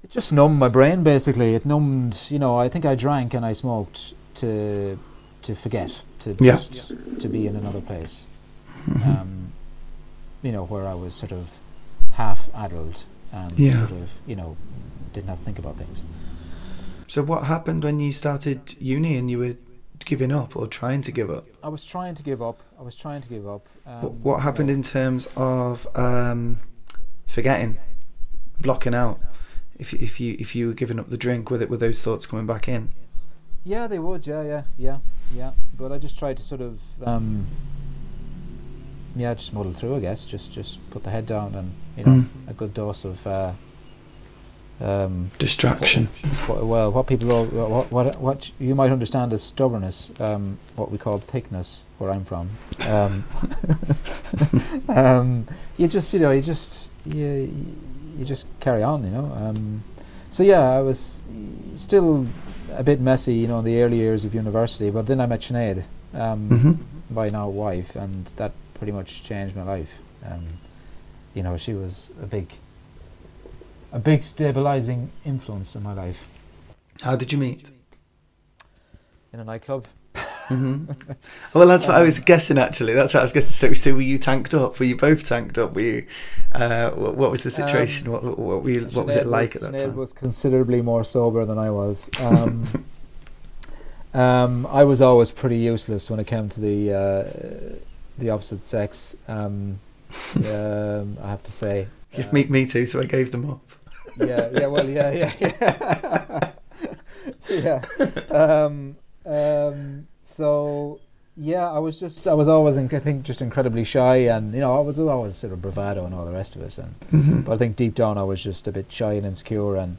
It just numbed my brain basically. It numbed, you know. I think I drank and I smoked to to forget, to Yeah. just to be in another place. You know, where I was sort of half adult and Yeah. sort of, you know, didn't have to think about things. So what happened when you started uni and you were giving up or trying to give up? I was trying to give up. I was trying to give up. Um, what, what you happened know, in terms of um, forgetting, blocking out? If if you if you were giving up the drink, with it were those thoughts coming back in? Yeah, they would. Yeah, yeah, yeah, yeah. But I just tried to sort of, um, yeah, just muddle through. I guess just just put the head down and you know Mm. a good dose of. Uh, um, Distraction. what, well, what people all, what, what what you might understand as stubbornness, um, what we call thickness, where I'm from. Um, um, you just you know you just you you just carry on, you know. Um, so yeah, I was still a bit messy, you know, in the early years of university, but then I met Sinead, um, hmm my now wife, and that pretty much changed my life. Um, you know, she was a big, a big stabilizing influence in my life. How did you meet? In a nightclub. hmm well, that's what I was guessing. Actually, that's what I was guessing. So, so were you tanked up? Were you both tanked up? Were you? Uh, what, what was the situation? what, what, what, were you, what was it Sinead like at that Sinead time? was considerably more sober than I was. Um, um, I was always pretty useless when it came to the uh, the opposite sex. Um, um, I have to say. Yeah, Uh, me, me too. So I gave them up. yeah, yeah, well, yeah, yeah, yeah, yeah. Um, um, so yeah, I was just, I was always, in, I think, just incredibly shy, and you know, I was always sort of bravado and all the rest of it. And Mhm. but I think deep down, I was just a bit shy and insecure, and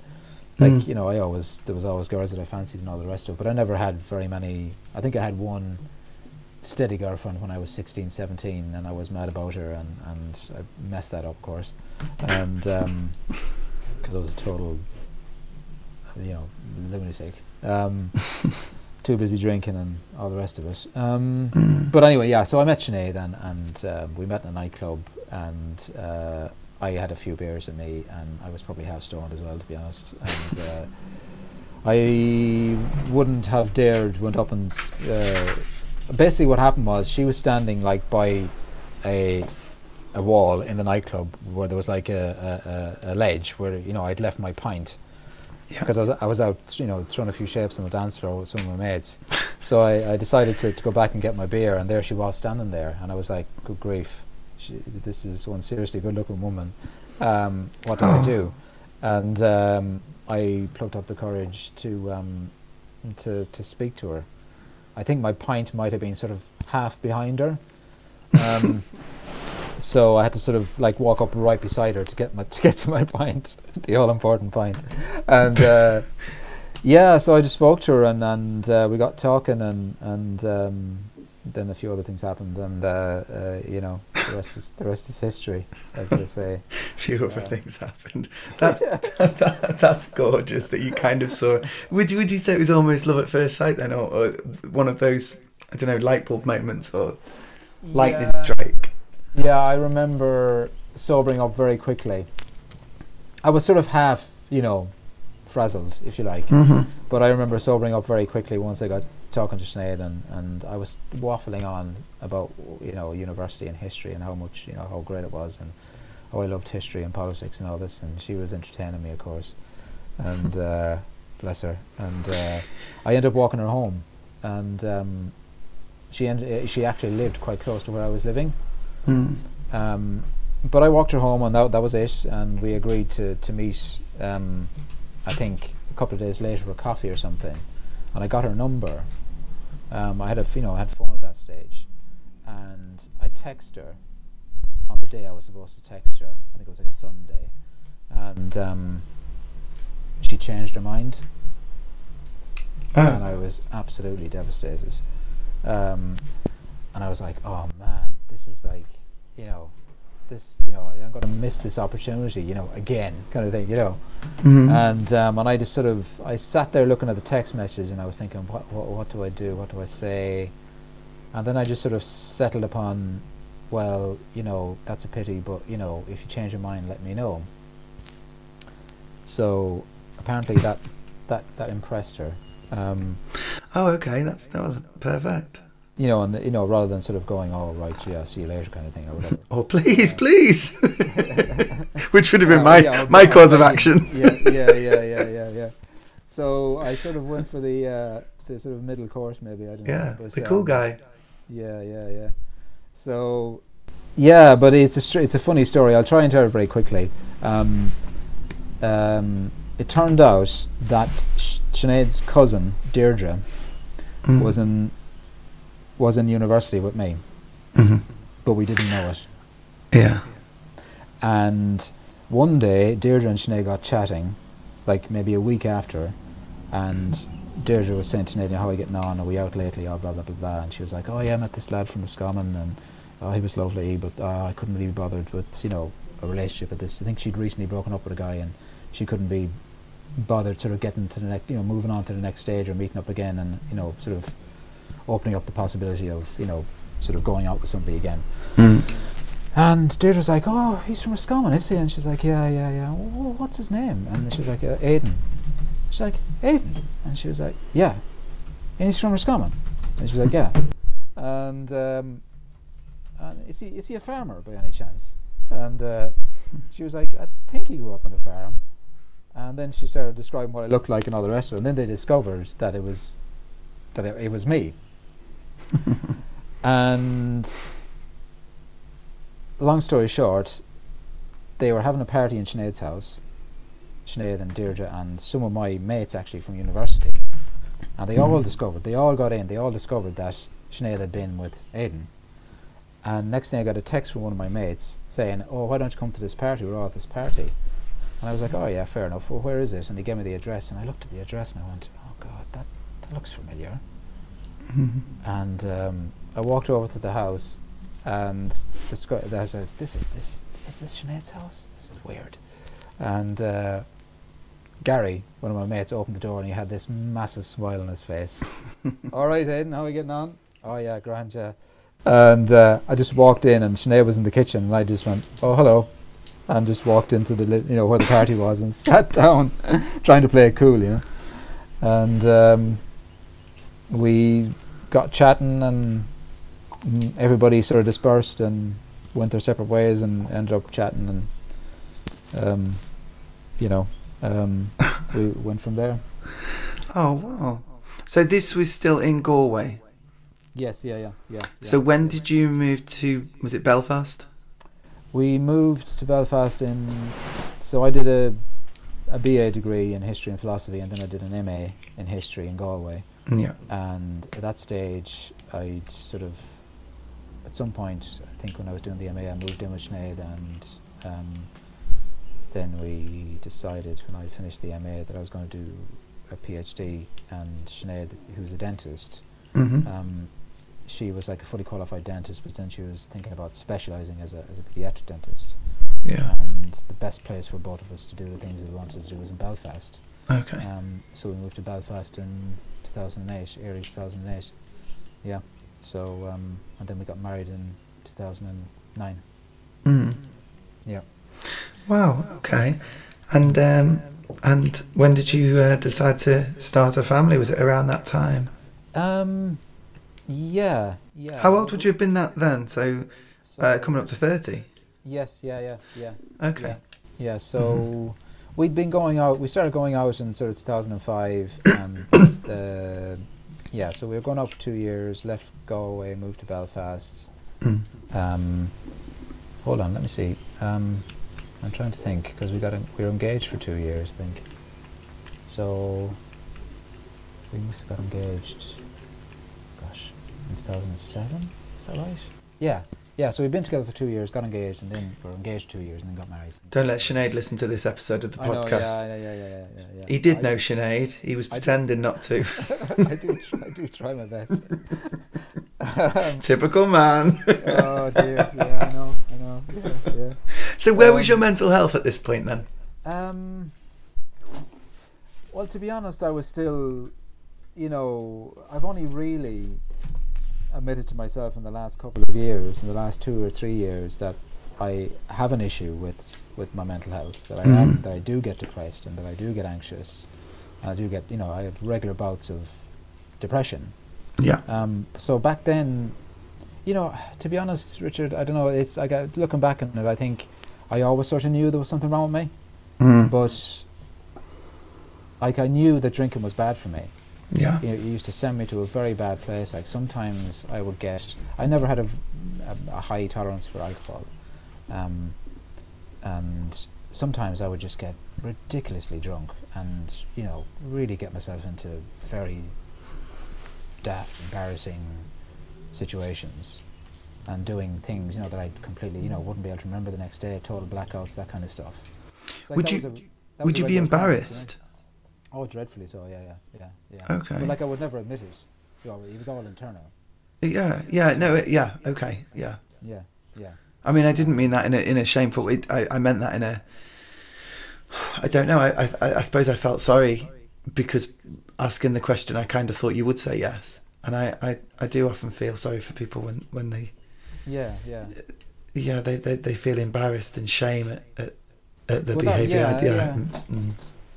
like Mm. you know, I always there was always girls that I fancied and all the rest of it. But I never had very many. I think I had one steady girlfriend when I was 16, 17, and I was mad about her, and and I messed that up, of course, and because I was a total, you know, lunatic. Um, too busy drinking and all the rest of it. Um, but anyway, yeah. So I met Sinead and and um, we met in a nightclub, and uh, I had a few beers in me, and I was probably half stoned as well, to be honest. And uh, I wouldn't have dared went up and uh, basically what happened was she was standing like by a a wall in the nightclub where there was like a, a, a, ledge where you know I'd left my pint Yeah. because I was I was out you know throwing a few shapes on the dance floor with some of my mates. So I, I decided to, to go back and get my beer, and there she was standing there, and I was like, "Good grief, she, this is one seriously good-looking woman. Um, what do I Oh. do?" And um, I plucked up the courage to um, to to speak to her. I think my pint might have been sort of half behind her. Um, so I had to sort of like walk up right beside her to get my to get to my pint, the all important pint, and uh, yeah, so I just spoke to her and and uh, we got talking and and um, then a few other things happened and uh, uh, you know the rest is the rest is history, as they say. A few other Yeah. things happened. That's that, that's gorgeous that you kind of saw. Would you would you say it was almost love at first sight then, or, or one of those I don't know light bulb moments or lightning Yeah. strike? Yeah, I remember sobering up very quickly. I was sort of half, you know, frazzled, if you like. hmm But I remember sobering up very quickly once I got talking to Sinead and, and I was waffling on about you know university and history and how much you know how great it was and how I loved history and politics and all this and she was entertaining me of course and uh, bless her and uh, I ended up walking her home and um, she ended, uh, she actually lived quite close to where I was living Mm. um, but I walked her home, and that, that was it. And we agreed to to meet. Um, I think a couple of days later for coffee or something. And I got her number. Um, I had a, you know I had phone at that stage, and I texted her on the day I was supposed to text her. I think it was like a Sunday, and um, she changed her mind and Oh. I was absolutely devastated. Um, and I was like, "Oh man, this is like, you know, this, you know, I'm going to miss this opportunity, you know, again, kind of thing, you know." Mhm. And um, and I just sort of I sat there looking at the text message, and I was thinking, "What what what do I do? What do I say?" And then I just sort of settled upon, well, you know, that's a pity, but you know, if you change your mind, let me know. So apparently that that that impressed her. Um, oh, okay. That's that was perfect. You know, and the, you know, rather than sort of going, "Oh, right, yeah, see you later," kind of thing, or whatever. Oh, please, please. Which would have been Uh, my yeah, my cause of action. yeah, yeah, yeah, yeah, yeah, yeah. So I sort of went for the uh, the sort of middle course, maybe. I don't know. Yeah, but, the cool um, guy. Yeah, yeah, yeah. So, yeah, but it's a str- it's a funny story. I'll try and tell it very quickly. Um, um, it turned out that Sinead's cousin Deirdre Mm. was in was in university with me, Mhm. but we didn't know it. Yeah. And one day, Deirdre and Sinead got chatting, like maybe a week after, and Deirdre was saying to Sinead, "How are you getting on? Are we out lately? Oh, blah blah blah blah." And she was like, "Oh yeah, I met this lad from Roscommon, and oh, he was lovely, but uh, I couldn't really be bothered with you know a relationship with this. I think she'd recently broken up with a guy, and she couldn't be bothered sort of getting to the next, you know, moving on to the next stage or meeting up again, and you know, sort of opening up the possibility of you know, sort of going out with somebody again." Mm. And Deirdre's like, oh, he's from Roscommon, is he? And she's like, yeah, yeah, yeah. "Wh- what's his name? And she was like, uh, Aidan. She's like, Aidan? And she was like, yeah. And he's from Roscommon. And she was like, yeah. And, um, and is he is he a farmer by any chance? And uh, she was like, I think he grew up on a farm. And then she started describing what I looked like and all the rest of it. And then they discovered that it was that it, it was me. and long story short, they were having a party in Sinead's house, Sinead and Deirdre and some of my mates actually from university. And they all Mhm. discovered, they all got in, they all discovered that Sinead had been with Aidan. And next thing I got a text from one of my mates saying, Oh, why don't you come to this party? We're all at this party. And I was like, Oh, yeah, fair enough. Well, where is it? And he gave me the address. And I looked at the address and I went, Oh, God, that, that looks familiar. Mhm. And um, I walked over to the house and descri- there's a, this is, this, is this Sinead's house? This is weird. And uh, Gary, one of my mates, opened the door and he had this massive smile on his face. All right, Aidan, how are we getting on? Oh, yeah, grand, yeah. And uh, I just walked in and Sinead was in the kitchen and I just went, oh, hello. And just walked into the, li- you know, where the party was and sat down, trying to play it cool, you know. And um, we got chatting and everybody sort of dispersed and went their separate ways and ended up chatting and, um, you know, um, we went from there. Oh wow. So this was still in Galway. Yes, yeah, yeah, yeah. So when did you move to? Was it Belfast? We moved to Belfast in. So I did a, a BA degree in history and philosophy, and then I did an MA in history in Galway. Yeah. And at that stage, I'd sort of, at some point, I think when I was doing the MA, I moved in with Sinead, and um, then we decided when I finished the MA that I was going to do a PhD. And Sinead, who's a dentist, hmm um, she was like a fully qualified dentist, but then she was thinking about specialising as a as a paediatric dentist. yeah. And the best place for both of us to do the things we wanted to do was in Belfast. Okay. Um, so we moved to Belfast in 2008, early 2008. Yeah. So um, and then we got married in 2009. Mm. Yeah. Wow. Okay. And um, And when did you uh, decide to start a family? Was it around that time? Um, yeah, yeah. How old would you have been that then? So uh, coming up to thirty. Yes, yeah, yeah, yeah. Okay. Yeah, so we'd been going out. We started going out in sort of 2005, and uh, yeah, so we were going out for two years. Left Galway, moved to Belfast. Mm. Um, hold on, let me see. Um, I'm trying to think because we got en- we were engaged for two years, I think. So we must have got engaged. Gosh, in 2007. Is that right? Yeah, yeah. So we've been together for two years, got engaged, and then we were engaged two years, and then got married. Don't let Sinead listen to this episode of the I know, podcast. yeah, yeah, yeah, yeah, yeah, yeah, yeah. He did know Sinead. He was pretending not to. I do, try, I do try my best. Typical man. oh dear, yeah, I know, I know, yeah, so where was Um, your mental health at this point then? Um, well, to be honest, I was still, you know, I've only really admitted to myself in the last couple of years, in the last two or three years, that I have an issue with with my mental health. That I am, Mhm. that I do get depressed, and that I do get anxious. And I do get, you know, I have regular bouts of depression. Yeah. Um, so back then, you know, to be honest, Richard, I don't know. It's I got looking back on it. I think I always sort of knew there was something wrong with me, Mm. but like I knew that drinking was bad for me. Yeah. You know, it used to send me to a very bad place. Like sometimes I would get. I never had a, a, a high tolerance for alcohol, um, and sometimes I would just get ridiculously drunk and you know really get myself into very daft, embarrassing situations, and doing things you know that I completely you know wouldn't be able to remember the next day. Total blackouts, that kind of stuff. So, like, Would you- Would you be embarrassed? Oh, dreadfully so. Yeah, yeah, yeah, yeah. Okay. But like I would never admit it. You know, it was all internal. Yeah. Yeah. No. It, yeah. Okay. Yeah. Yeah, yeah. I mean, I didn't mean that in a in a shameful. It, I I meant that in a. I don't know. I, I I suppose I felt sorry because asking the question, I kind of thought you would say yes, and I, I, I do often feel sorry for people when, when they Yeah, yeah. yeah they, they, they feel embarrassed and shame at, at, at the Well, that- behaviour. yeah, yeah. yeah. Mm, mm.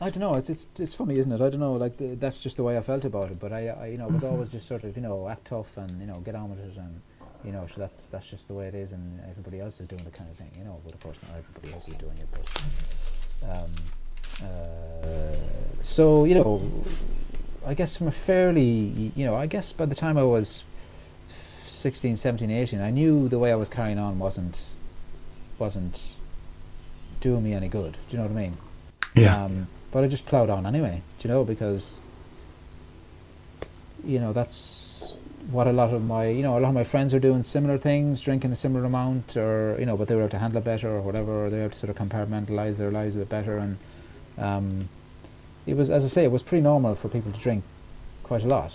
I don't know. It's it's it's funny, isn't it? I don't know. Like the, that's just the way I felt about it. But I, I you know, would always just sort of you know act tough and you know get on with it and you know so that's that's just the way it is and everybody else is doing the kind of thing. You know, but of course not everybody else is doing it. But um, uh, so you know, I guess from a fairly you know, I guess by the time I was 16, 17, 18, I knew the way I was carrying on wasn't wasn't doing me any good. Do you know what I mean? Yeah. Um, but I just ploughed on anyway, do you know, because you know that's what a lot of my you know a lot of my friends are doing similar things, drinking a similar amount, or you know, but they were able to handle it better or whatever, or they were able to sort of compartmentalize their lives a bit better, and um, it was, as I say, it was pretty normal for people to drink quite a lot.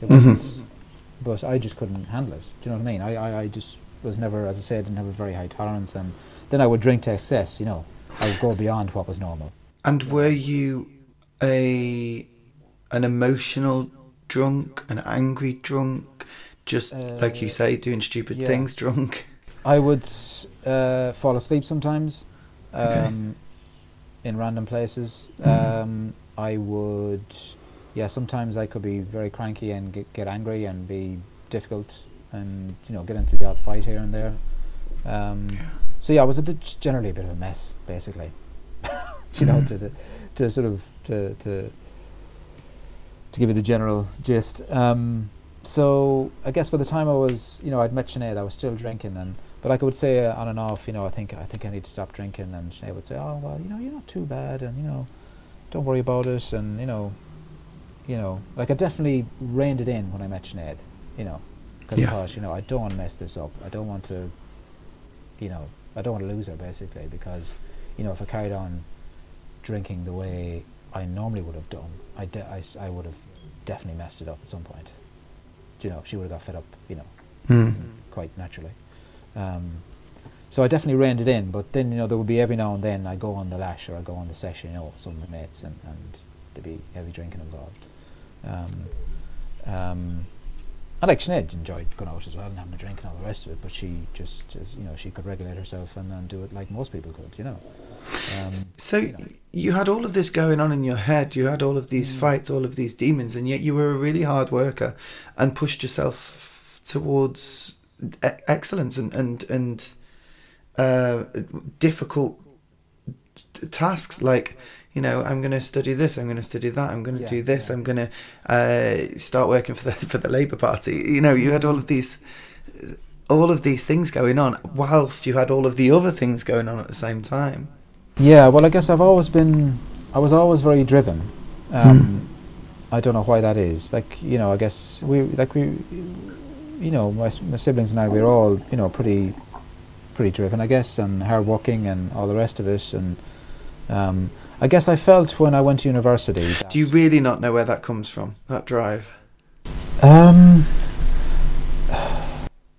It Mhm. wasn't, but I just couldn't handle it. Do you know what I mean? I, I, I just was never, as I say, I didn't have a very high tolerance, and then I would drink to excess. You know, I would go beyond what was normal. And were you a an emotional drunk, an angry drunk, just like you Uh, say, doing stupid yeah. things drunk? I would uh, fall asleep sometimes Okay. um, in random places. Mhm. Um, I would, yeah, sometimes I could be very cranky and get, get angry and be difficult and, you know, get into the odd fight here and there. Um, Yeah. So, yeah, I was a bit, generally a bit of a mess, basically. you know, to, to, to sort of, to, to, to give you the general gist. Um, so I guess by the time I was, you know, I'd met Sinead, I was still drinking, and but like I would say uh, on and off, you know, I think I think I need to stop drinking, and Sinead would say, oh well, you know, you're not too bad, and you know, don't worry about it, and you know, you know, like I definitely reined it in when I met Sinead, you know, because Yeah. Thought, you know, I don't want to mess this up, I don't want to, you know, I don't want to lose her basically, because, you know, if I carried on drinking the way I normally would have done, I, de- I, I would have definitely messed it up at some point. Do you know, she would have got fed up, you know, Mm. quite naturally. Um, so I definitely reined it in, but then, you know, there would be every now and then I go on the lash or I go on the session, you know, with some of my mates and, and there'd be heavy drinking involved. Um, um, And like Sinead enjoyed going out as well and having a drink and all the rest of it, but she just, as, you know, she could regulate herself and, and do it like most people could, you know. Um, So you know. you had all of this going on in your head. You had all of these Mm. fights, all of these demons, and yet you were a really hard worker and pushed yourself towards e- excellence and and and uh, difficult t- tasks like. You know, I'm going to study this. I'm going to study that. I'm going to Yeah, do this. yeah. I'm going to uh, start working for the for the Labour Party. You know, you had all of these, all of these things going on, whilst you had all of the other things going on at the same time. Yeah, well, I guess I've always been, I was always very driven. Um, I don't know why that is. Like, you know, I guess we, like we, you know, my, my siblings and I, we are all, you know, pretty, pretty driven, I guess, and hardworking and all the rest of it. And um, I guess I felt when I went to university. that- Do you really not know where that comes from? That drive? Um,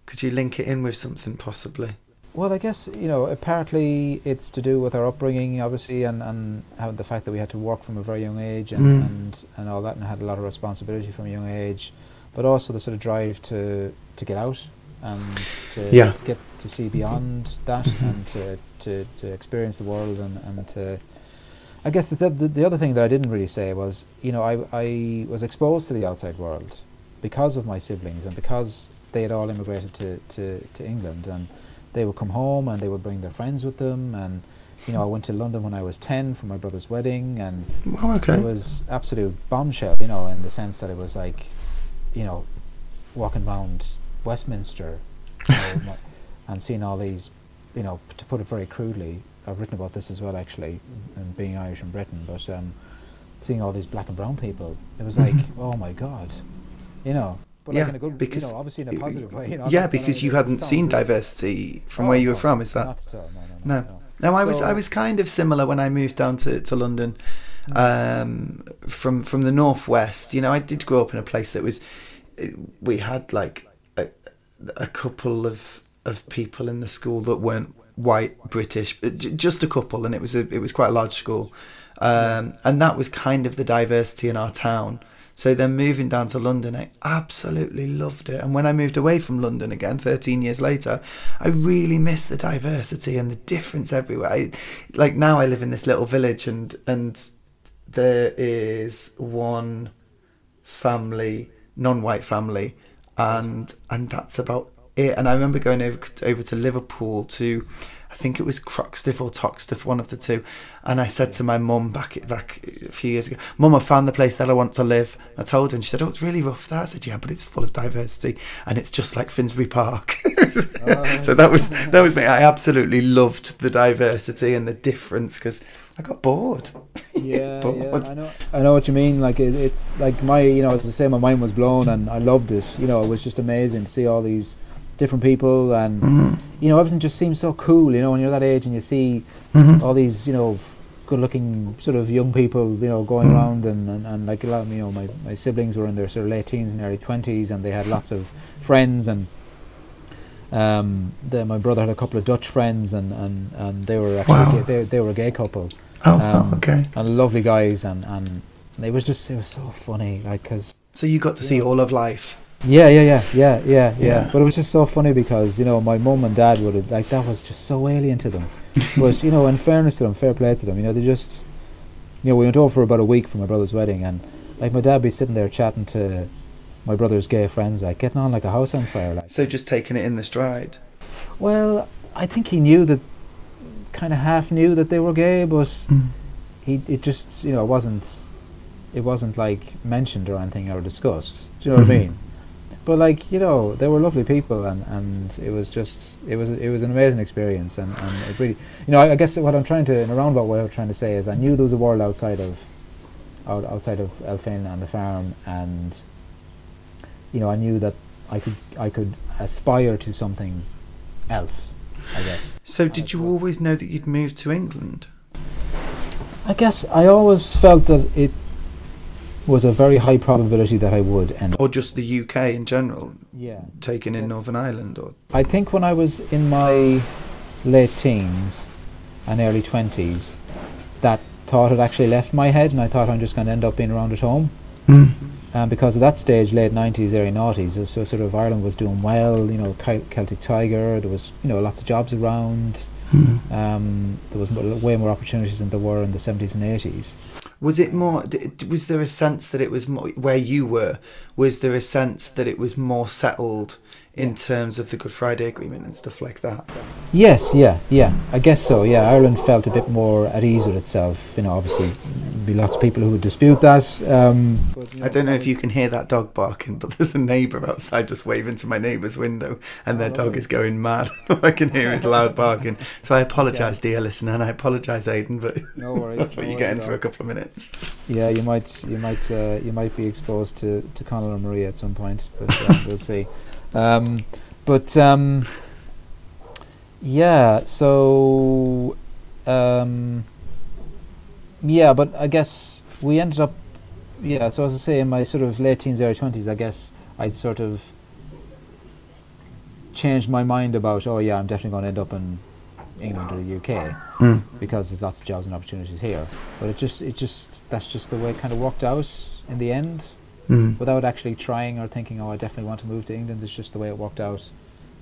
Could you link it in with something possibly? Well, I guess you know, Apparently, it's to do with our upbringing, obviously, and and how the fact that we had to work from a very young age and Mm. and, and all that, and had a lot of responsibility from a young age, but also the sort of drive to to get out and to Yeah. get to see beyond that Mhm. and to, to to experience the world and and to. I guess the, the the other thing that I didn't really say was, you know, I I was exposed to the outside world because of my siblings and because they had all immigrated to, to, to England and they would come home and they would bring their friends with them and you know I went to London when I was 10 for my brother's wedding and Oh, okay. it was absolute bombshell you know in the sense that it was like you know walking around Westminster you know, and seeing all these you know p- to put it very crudely I've written about this as well actually and being Irish in Britain but um, seeing all these black and brown people it was like oh my god you know but Yeah, like in a good because you know obviously in a positive way you know yeah, because you hadn't seen diversity from Oh, where you were no, from. Is that? not at all, no, no, No. no, I was I was kind of similar when I moved down to, to London Mm. um, from from the northwest. You know, I did grow up in a place that was we had like a, a couple of of people in the school that weren't white British, just a couple, and it was a it was quite a large school, um, and that was kind of the diversity in our town. So then moving down to London, I absolutely loved it. And when I moved away from London again, 13 years later, I really miss the diversity and the difference everywhere. I, like now I live in this little village and, and there is one family, non-white family, and, and that's about it. And I remember going over, over to Liverpool to, I think it was Croxteth or Toxteth, one of the two. And I said to my mum back back a few years ago, Mum, I found the place that I want to live. I told her, and she said, Oh, it's really rough there. I said, Yeah, but it's full of diversity, and it's just like Finsbury Park. so that was that was me. I absolutely loved the diversity and the difference because I got bored. yeah, But yeah, I know. I know what you mean. Like it, it's like my, you know, it's the same. My mind was blown, and I loved it. You know, it was just amazing to see all these different people, and Mhm. you know, everything just seems so cool. You know, when you're that age and you see Mhm. all these, you know, good-looking sort of young people, you know, going Mm. around, and, and, and like a lot of, you know, my, my siblings were in their sort of late teens and early twenties, and they had lots of friends, and um, the, my brother had a couple of Dutch friends, and, and, and they were actually Wow. gay, they, they were a gay couple Oh, Um, oh, okay. and lovely guys and and it was just it was so funny like because So you got to see all of life. Yeah yeah yeah yeah yeah yeah Yeah. but it was just so funny because you know my mum and dad would have like that was just so alien to them but you know in fairness to them fair play to them you know they just you know we went over for about a week for my brother's wedding and like my dad be sitting there chatting to my brother's gay friends like getting on like a house on fire like So just taking it in the stride. well I think he knew that kind of half knew that they were gay but he it just you know it wasn't it wasn't like mentioned or anything or discussed. Do you know what I Mhm. mean? But like you know, they were lovely people, and, and it was just it was it was an amazing experience, and, and it really you know I, I guess what I'm trying to in a roundabout way I'm trying to say is I knew there was a world outside of out, outside of Elphin and the farm, and you know I knew that I could I could aspire to something else. I guess. So did you always know that you'd moved to England? I guess I always felt that it was a very high probability that I would end. Or just the UK in general, Yeah. taken in Yes. Northern Ireland? Or I think when I was in my late teens and early 20s, that thought had actually left my head, and I thought I'm just going to end up being around at home. um, because at that stage, late nineties, early noughties, so, so sort of Ireland was doing well. You know, Kel- Celtic Tiger. There was you know lots of jobs around. Hmm. Um, there was way more opportunities than there were in the seventies and eighties. Was it more? Was there a sense that it was more where you were? Was there a sense that it was more settled in terms of the Good Friday Agreement and stuff like that? Yes, yeah, yeah. I guess so. Yeah, Ireland felt a bit more at ease with itself. You know, obviously, there'd be lots of people who would dispute that. Um, I don't know if you can hear that dog barking, but there's a neighbour outside just waving to my neighbour's window, and their Oh, dog is going mad. I can hear his loud barking. So I apologise, dear listener, and I apologise, Aidan, but No worries. that's what no you're getting for a couple of minutes. Yeah, you might, you might, uh, you might be exposed to to Conal and Maria at some point, but uh, we'll see. Um, but um, yeah, so um, yeah, but I guess we ended up, yeah. So as I say, in my sort of late teens, early twenties, I guess I sort of changed my mind about, oh yeah, I'm definitely going to end up in England or the UK Mm. because there's lots of jobs and opportunities here. But it just, it just, that's just the way it kind of worked out in the end, Mm. without actually trying or thinking, oh, I definitely want to move to England. It's just the way it worked out.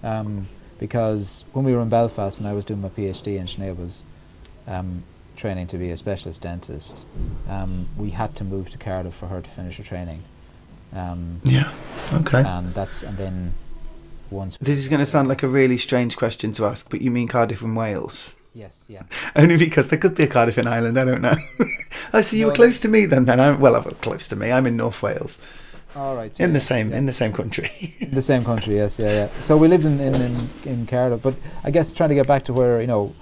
Um, because when we were in Belfast and I was doing my PhD and Sinead was um, training to be a specialist dentist, um, we had to move to Cardiff for her to finish her training. Um, Yeah. Okay. and that's and then once This is going to sound like a really strange question to ask, but you mean Cardiff and Wales? Yes yeah Only because there could be a Cardiff in Ireland. I don't know. I see you were No, close to me then? Then I'm well, I'm close to me. I'm in North Wales, all right in yeah, the same yeah. in the same country. the same country yes yeah yeah so we lived in in, in in Cardiff but I guess trying to get back to where you know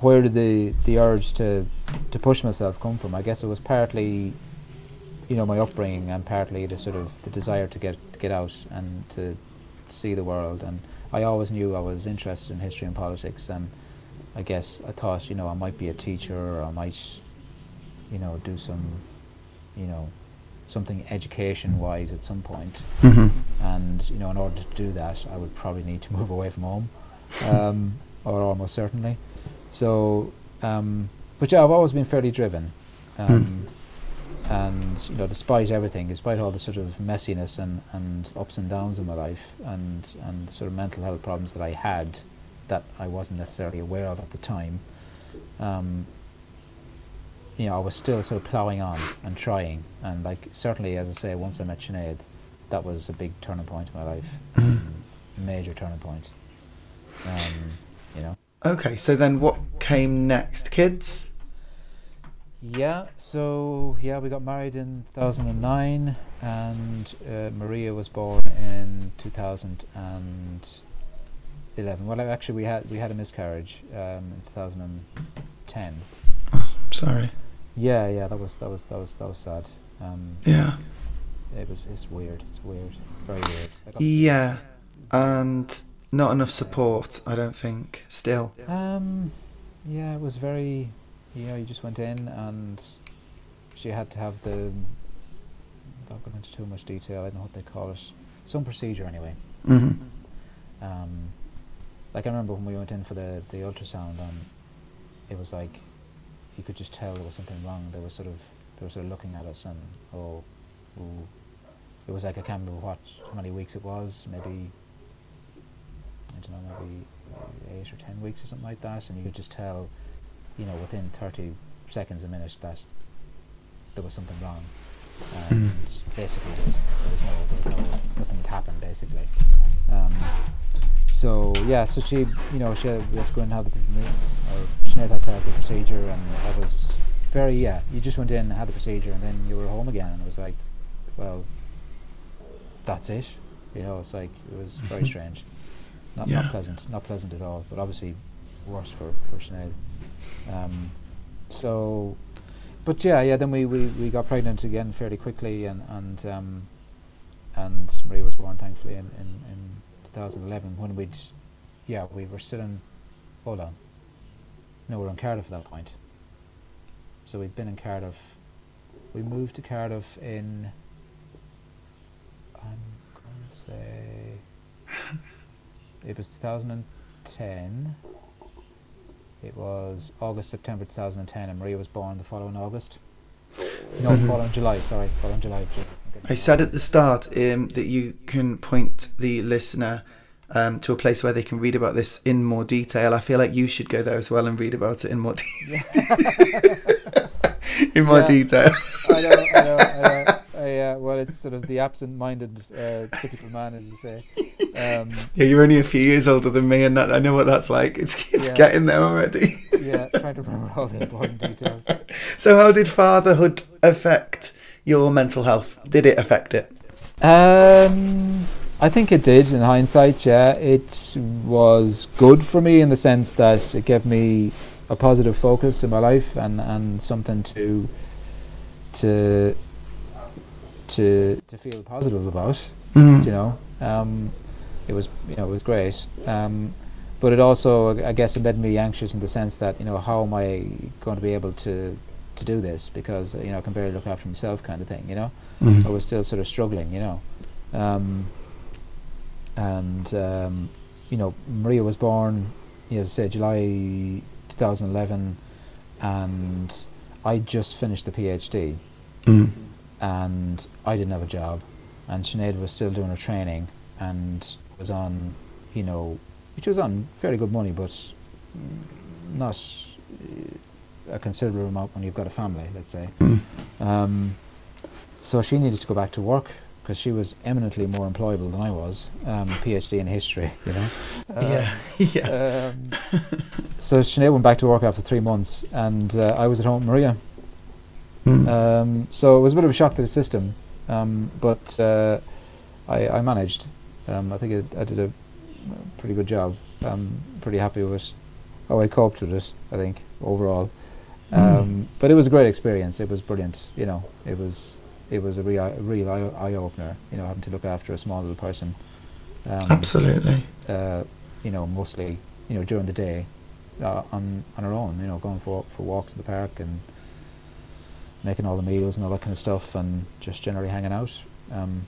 where did the the urge to to push myself come from I guess it was partly you know my upbringing and partly the sort of the desire to get to get out and to see the world and I always knew I was interested in history and politics and I guess I thought you know I might be a teacher or I might you know do some you know something education wise at some point. Hmm and you know in order to do that I would probably need to move away from home um, or almost certainly. So um, but yeah I've always been fairly driven um, and you know despite everything despite all the sort of messiness and, and ups and downs in my life and and sort of mental health problems that I had that I wasn't necessarily aware of at the time. Um, you know I was still sort of ploughing on and trying. And like certainly as I say once I met Sinead that was a big turning point in my life. Um, major turning point. Um, you know. Okay, so then what came next? Kids? Yeah, so yeah, we got married in 2009, and uh, Maria was born in 2011. Well, actually, we had we had a miscarriage um, in 2010. Sorry. Yeah, yeah, that was that was that was that was sad. Um, Yeah. it was it's weird. It's weird. Very weird. Yeah. And not enough support, I don't think. Still. Um, yeah, it was very. You know, you just went in and she had to have the. Without going into too much detail, I don't know what they call it. Some procedure anyway. hmm Um, like I remember when we went in for the the ultrasound, and it was like you could just tell there was something wrong. They were sort of they were sort of looking at us and oh, ooh. it was like I can't remember what how many weeks it was. Maybe I don't know, maybe eight or ten weeks or something like that, and you could just tell, you know, within thirty seconds a minute that there was something wrong. And basically, there was, there was no, there was no, nothing had happened basically. Um, so yeah, so she, you know, she had, we had to go and have the, or Sinead had to have the procedure, and that was very yeah. You just went in, and had the procedure, and then you were home again, and it was like, well, that's it. You know, it's like it was very strange, not Yeah. not pleasant, not pleasant at all, but obviously worse for for Sinead. Um, so, but yeah, yeah. Then we, we, we got pregnant again fairly quickly, and and um, and Maria was born thankfully in, in, in 2011 when we'd yeah we were still in hold on. No we were in Cardiff at that point. So we'd been in Cardiff. We moved to Cardiff in I'm going to say it was 2010 it was August September 2010 and Maria was born the following August. No following July sorry following July Jesus, I'm getting I said at the start um, that you can point the listener um, to a place where they can read about this in more detail. I feel like you should go there as well and read about it in more de- in more Yeah. detail. I know, I know, I know. I, uh, well, it's sort of the absent-minded, uh, typical man, as you say. Um, Yeah, you're only a few years older than me, and that I know what that's like. It's it's Yeah. getting there already. yeah, trying to remember all the important details. So, how did fatherhood affect your mental health? Did it affect it? Um, I think it did. In hindsight, yeah, it was good for me in the sense that it gave me a positive focus in my life and, and something to to to to feel positive about. Mm. You know, um, it was you know it was great. Um, but it also, I guess, it made me anxious in the sense that you know how am I going to be able to to do this because you know I can barely look after myself, kind of thing. You know. I Mm. was still sort of struggling, you know. Um, and um, you know, Maria was born, as I said, July 2011, and I just finished the PhD, Mm. and I didn't have a job, and Sinead was still doing her training, and was on, you know, which was on fairly good money, but not uh, a considerable amount when you've got a family, let's say. Mm. Um, so she needed to go back to work because she was eminently more employable than I was. Um, PhD in history, you know. Uh, yeah, yeah. Um, so Sinead went back to work after three months, and uh, I was at home with Maria. Mm. Um, so it was a bit of a shock to the system, um, but uh, I, I managed. Um, I think it, I did a pretty good job. I'm pretty happy with how I coped with it. I think overall. Um, but it was a great experience. It was brilliant. You know, it was it was a real real eye, opener. You know, having to look after a small little person. Um, Absolutely. uh, you know, mostly, you know, during the day, uh, on on our own, you know, going for for walks in the park and making all the meals and all that kind of stuff, and just generally hanging out. Um,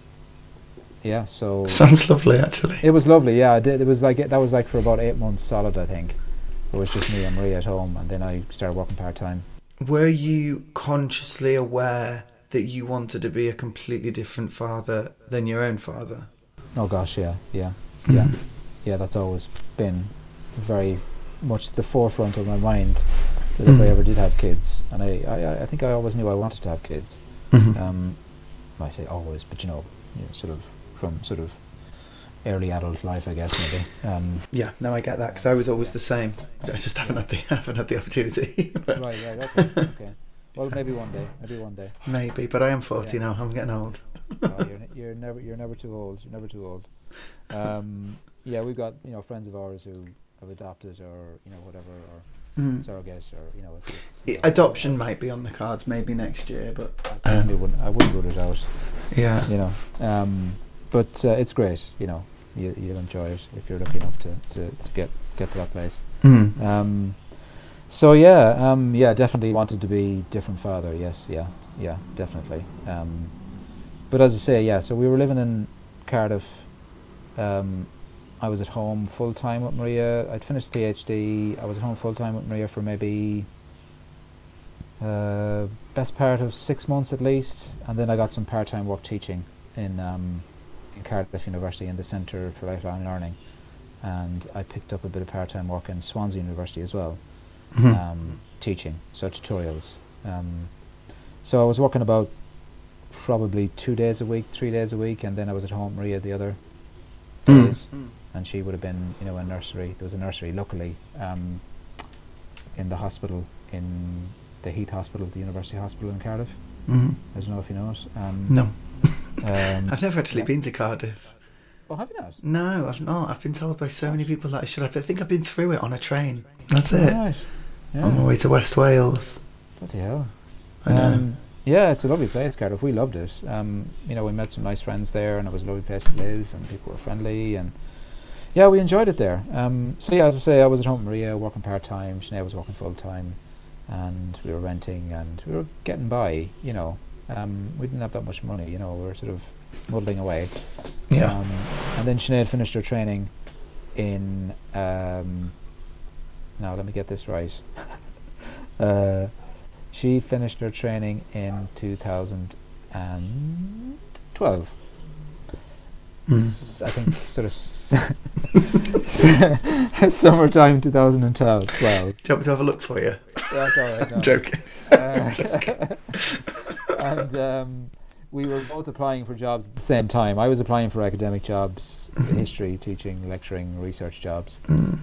yeah, so Sounds lovely, actually. it was lovely. Yeah, I did. It was like that was like for about eight months solid, I think. It was just me and Maria at home, and then I started working part time. Were you consciously aware that you wanted to be a completely different father than your own father? Oh gosh, yeah, yeah, yeah, yeah. That's always been very much the forefront of my mind that if I ever did have kids, and I, I, I think I always knew I wanted to have kids. Mhm. Um, I say always, but you know, you know, sort of from sort of early adult life, I guess maybe. Um, Yeah, no, I get that because I was always the same. I just haven't had the haven't had the opportunity. right, right, okay, okay. Well, maybe one day, maybe one day. Maybe, but I am forty Yeah. now. I'm getting old. Oh, you're, you're never, you're never too old. You're never too old. Um, yeah, we've got you know friends of ours who have adopted or you know whatever or Mm. surrogate or you know. It's, it's, yeah, Adoption might be on the cards maybe next year, but I certainly wouldn't. I wouldn't rule it out. yeah. You know, um, but uh, it's great. You know, you, you'll enjoy it if you're lucky enough to, to, to get get to that place. Mm. Um, so yeah, um, yeah, definitely wanted to be different father. Yes, yeah, yeah, definitely. Um, but as I say, yeah. So we were living in Cardiff. Um, I was at home full time with Maria. I'd finished PhD. I was at home full time with Maria for maybe uh, best part of six months at least, and then I got some part time work teaching in um, in Cardiff University in the Centre for Lifelong Learning, and I picked up a bit of part time work in Swansea University as well Mhm. um, teaching, so tutorials. Um, so I was working about probably two days a week, three days a week, and then I was at home Maria the other Mm. days, and she would have been, you know, in nursery. There was a nursery, luckily, um, in the hospital in the Heath Hospital, the University Hospital in Cardiff. Mhm. I don't know if you know it. Um, No, Um, I've never actually yeah. been to Cardiff. oh, have you not? No, I've not. I've been told by so many people that I should have. I think I've been through it on a train. That's it. Right. On my way to West Wales. Bloody hell. I know. Um, yeah, it's a lovely place, Cardiff. We loved it. Um, you know, we met some nice friends there, and it was a lovely place to live, and people were friendly, and yeah, we enjoyed it there. Um, so yeah, as I say, I was at home, Maria, working part time. Sinead was working full time, and we were renting, and we were getting by. You know, um, we didn't have that much money. You know, we were sort of muddling away. yeah. Um, and then Sinead finished her training in. Um, now, let me get this right. uh, she finished her training in 2008, 12. Mm. S- I think sort of s- summertime 2012. 12. Do you want me to have a look for you? That's all right. no. I'm joking. Uh, and um, we were both applying for jobs at the same time. I was applying for academic jobs, history, teaching, lecturing, research jobs, Mm.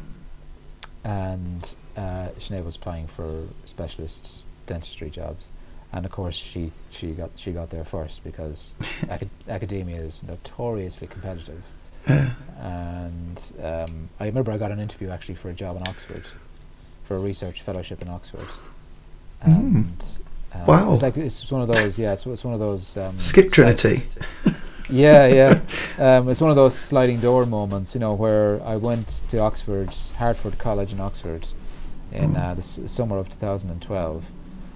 and uh, Sinead was applying for specialist dentistry jobs. And of course, she, she got she got there first because acad- academia is notoriously competitive. And um, I remember I got an interview actually for a job in Oxford, for a research fellowship in Oxford. Mm. And uh, Wow. it's like it's one of those. Yeah, it's, it's one of those. Um, Skip Trinity. yeah, yeah. Um, it's one of those sliding door moments, you know, where I went to Oxford, Hertford College in Oxford, in uh, the s- summer of 2012,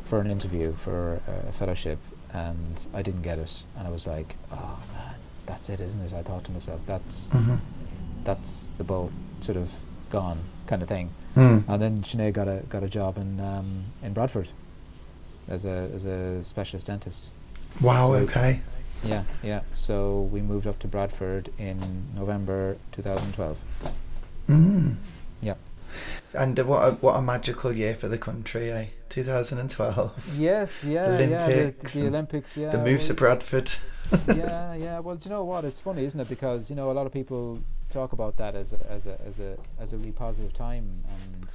for an interview for uh, a fellowship, and I didn't get it, and I was like, oh man, that's it, isn't it? I thought to myself, that's Mhm. that's the boat, sort of gone, kind of thing. Mm. And then Sinead got a got a job in um, in Bradford, as a as a specialist dentist. Wow. So- Okay. Yeah, yeah. So we moved up to Bradford in November 2012. Mm. Yeah. And uh, what a, what a magical year for the country, eh? 2012. Yes, yeah, Olympics yeah. The, the Olympics, yeah. the move to Bradford. yeah, yeah. Well, do you know what? It's funny, isn't it? Because you know a lot of people talk about that as a, as a as a as a really positive time, and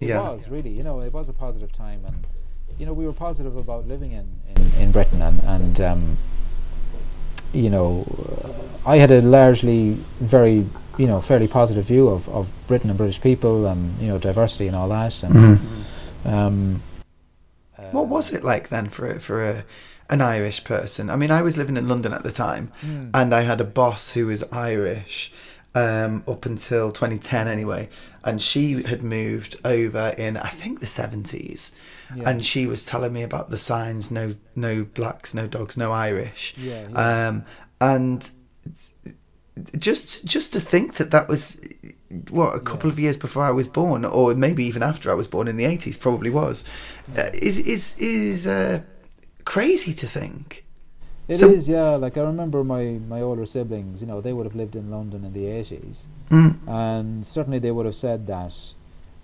it Yeah. was really, you know, it was a positive time, and you know we were positive about living in in, in Britain, and and um, you know, uh, I had a largely very you know fairly positive view of of Britain and British people, and you know diversity and all that, and Mhm. um, What was it like then for a, for a, an Irish person? I mean, I was living in London at the time, Mm. and I had a boss who was Irish um, up until 2010 anyway, and she had moved over in I think the 70s, yeah. and she was telling me about the signs: no, no blacks, no dogs, no Irish, yeah, yeah. um, and just just to think that that was what a couple Yeah. of years before I was born, or maybe even after I was born in the 80s, probably was, uh, is is is uh, crazy to think. It is, So- yeah. Like I remember my my older siblings. You know, they would have lived in London in the eighties, Mm. and certainly they would have said that.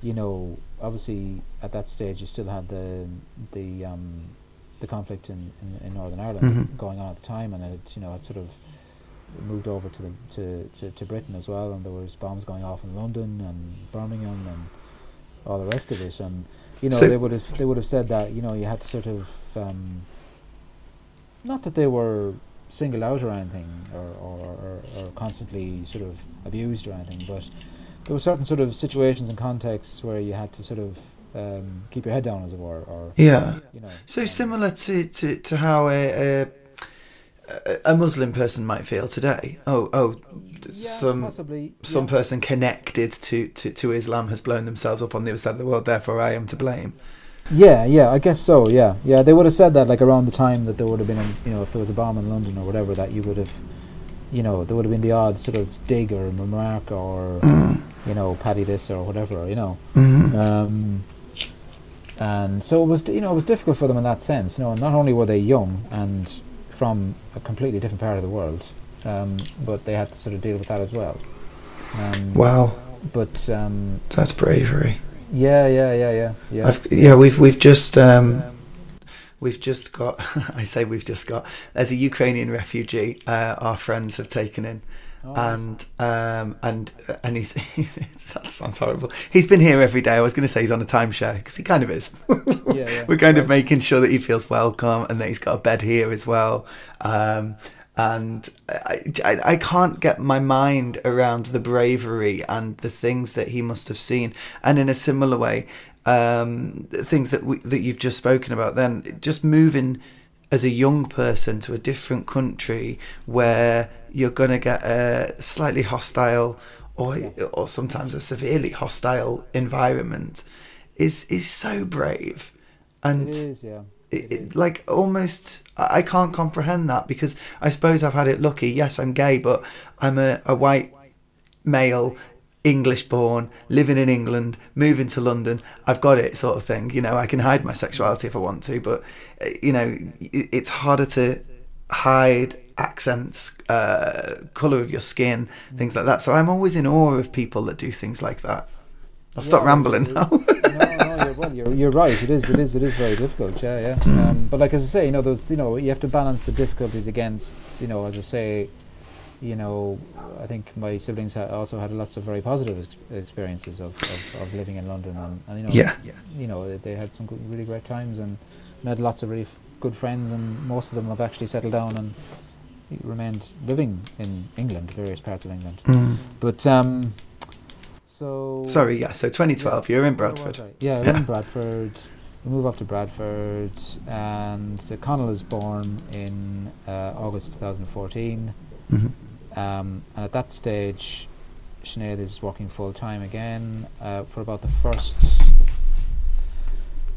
You know, obviously at that stage you still had the the um, the conflict in, in, in Northern Ireland Mhm. going on at the time, and it you know it sort of moved over to the to, to, to Britain as well, and there was bombs going off in London and Birmingham and all the rest of it, and you know So- they would have they would have said that you know you had to sort of um, not that they were singled out or anything or, or, or, or constantly sort of abused or anything, but there were certain sort of situations and contexts where you had to sort of um, keep your head down, as it were, or Yeah. you know. So um, similar to, to, to how a, a a Muslim person might feel today. Oh oh, Yeah, some possibly some yeah. person connected to, to, to Islam has blown themselves up on the other side of the world. Therefore, I am to blame. Yeah, yeah, I guess so. Yeah, yeah, they would have said that like around the time that there would have been, a, you know, if there was a bomb in London or whatever, that you would have, you know, there would have been the odd sort of dig or remark or, Mm. you know, paddy this or whatever, you know. Mhm. Um, and so it was, you know, it was difficult for them in that sense. You know, not only were they young and from a completely different part of the world, um, but they had to sort of deal with that as well. Um, Wow, But um, that's bravery. Yeah, yeah, yeah, yeah, yeah. I've, yeah, we've we've just um, we've just got. I say we've just got. There's a Ukrainian refugee. Uh, our friends have taken in, Oh, and um, and and he's that sounds horrible. He's been here every day. I was going to say he's on a timeshare because he kind of is. yeah, yeah. We're kind of making sure that he feels welcome and that he's got a bed here as well. Um, and I, I, I can't get my mind around the bravery and the things that he must have seen. And in a similar way, um, things that we, that you've just spoken about, then just moving as a young person to a different country where you're going to get a slightly hostile or or sometimes a severely hostile environment is is so brave and It is, yeah. It, It like almost I can't comprehend that because I suppose I've had it lucky. Yes, I'm gay, but I'm a, a white male, English born, living in England, moving to London. I've got it, sort of thing. You know, I can hide my sexuality if I want to, but uh, you know, it, it's harder to hide accents, uh, color of your skin, things like that. So I'm always in awe of people that do things like that. I'll stop Yeah, rambling now. no, no, well, you're, you're right. It is, it is, it is very difficult. Yeah, yeah. Mm. Um, but like as I say, you know, those, you know, you have to balance the difficulties against, you know, as I say, you know, I think my siblings ha- also had lots of very positive ex- experiences of, of, of living in London, and, and you know, yeah, you know, they- they had some good, really great times and met lots of really f- good friends, and most of them have actually settled down and remained living in England, various parts of England. Mm. But um, so Sorry, yeah. So 2012, you're in Bradford. Yeah, Yeah. in Bradford. We move up to Bradford, and uh, Connell is born in uh, August 2014. Mhm. Um, and at that stage, Sinead is working full time again uh, for about the first.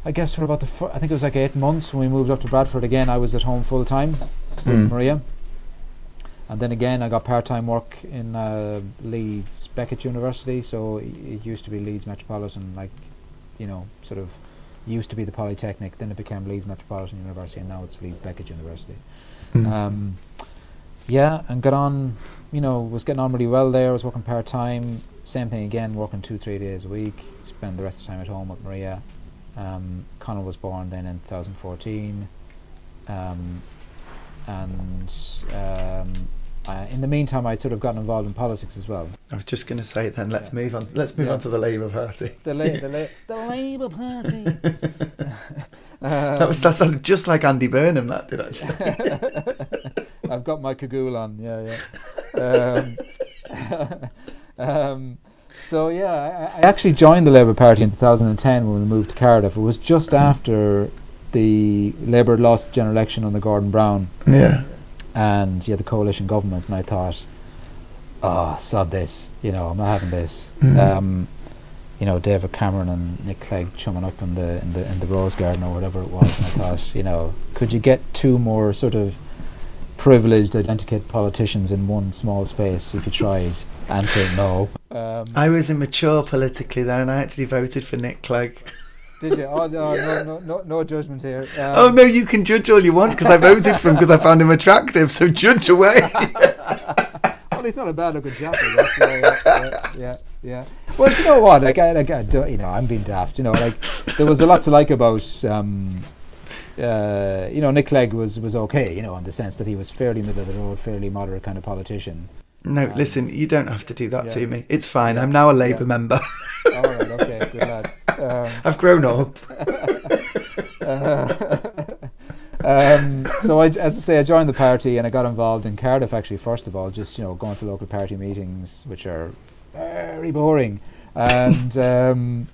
I guess for about the fir- I think it was like eight months when we moved up to Bradford again. I was at home full time with Mm. Maria, and then again I got part time work in uh, Leeds Beckett University. So it used to be Leeds Metropolitan, like you know, sort of used to be the Polytechnic. Then it became Leeds Metropolitan University, and now it's Leeds Beckett University. Mm. Um, yeah, and got on, you know, was getting on really well there. was working part time. Same thing again, working two, three days a week. Spend the rest of the time at home with Maria. Um, Connell was born then in 2014. Um, and um, uh, in the meantime, I'd sort of gotten involved in politics as well. I was just going to say then. Let's Yeah. move on. Let's move Yeah. on to the Labour Party. The, la- the, la- the Labour Party. that was that sounded just like Andy Burnham. That did actually. I've got my cagoule on. Yeah, yeah. Um, um, so yeah, I, I actually joined the Labour Party in 2010 when we moved to Cardiff. It was just after the Labour lost the general election under Gordon Brown, yeah. and you had the coalition government, and I thought, oh, sod this. You know, I'm not having this. Mhm. Um, you know, David Cameron and Nick Clegg chumming up in the in the in the Rose Garden or whatever it was, and I thought, you know, could you get two more sort of privileged, identical politicians in one small space if you tried? Answer no. Um, I was immature politically there, and I actually voted for Nick Clegg. did you? Oh no, no, no, no, no judgment here. Um, oh no, you can judge all you want because I voted for him because I found him attractive. So judge away. Well, he's not a bad looking chap. Yeah, yeah, yeah, yeah, yeah. Well, you know what? Like, I, like, I do, you know, I'm being daft. You know, like there was a lot to like about. Um, uh, you know, Nick Clegg was was okay. You know, in the sense that he was fairly middle of the road, fairly moderate kind of politician. No, Um, listen, you don't have to do that yeah. to me. It's fine. Yeah. I'm now a Labour Yeah. member. All right, okay, good lad. Um, I've grown up. um, so I, as I say, I joined the party and I got involved in Cardiff actually. First of all, just you know, going to local party meetings, which are very boring, and um,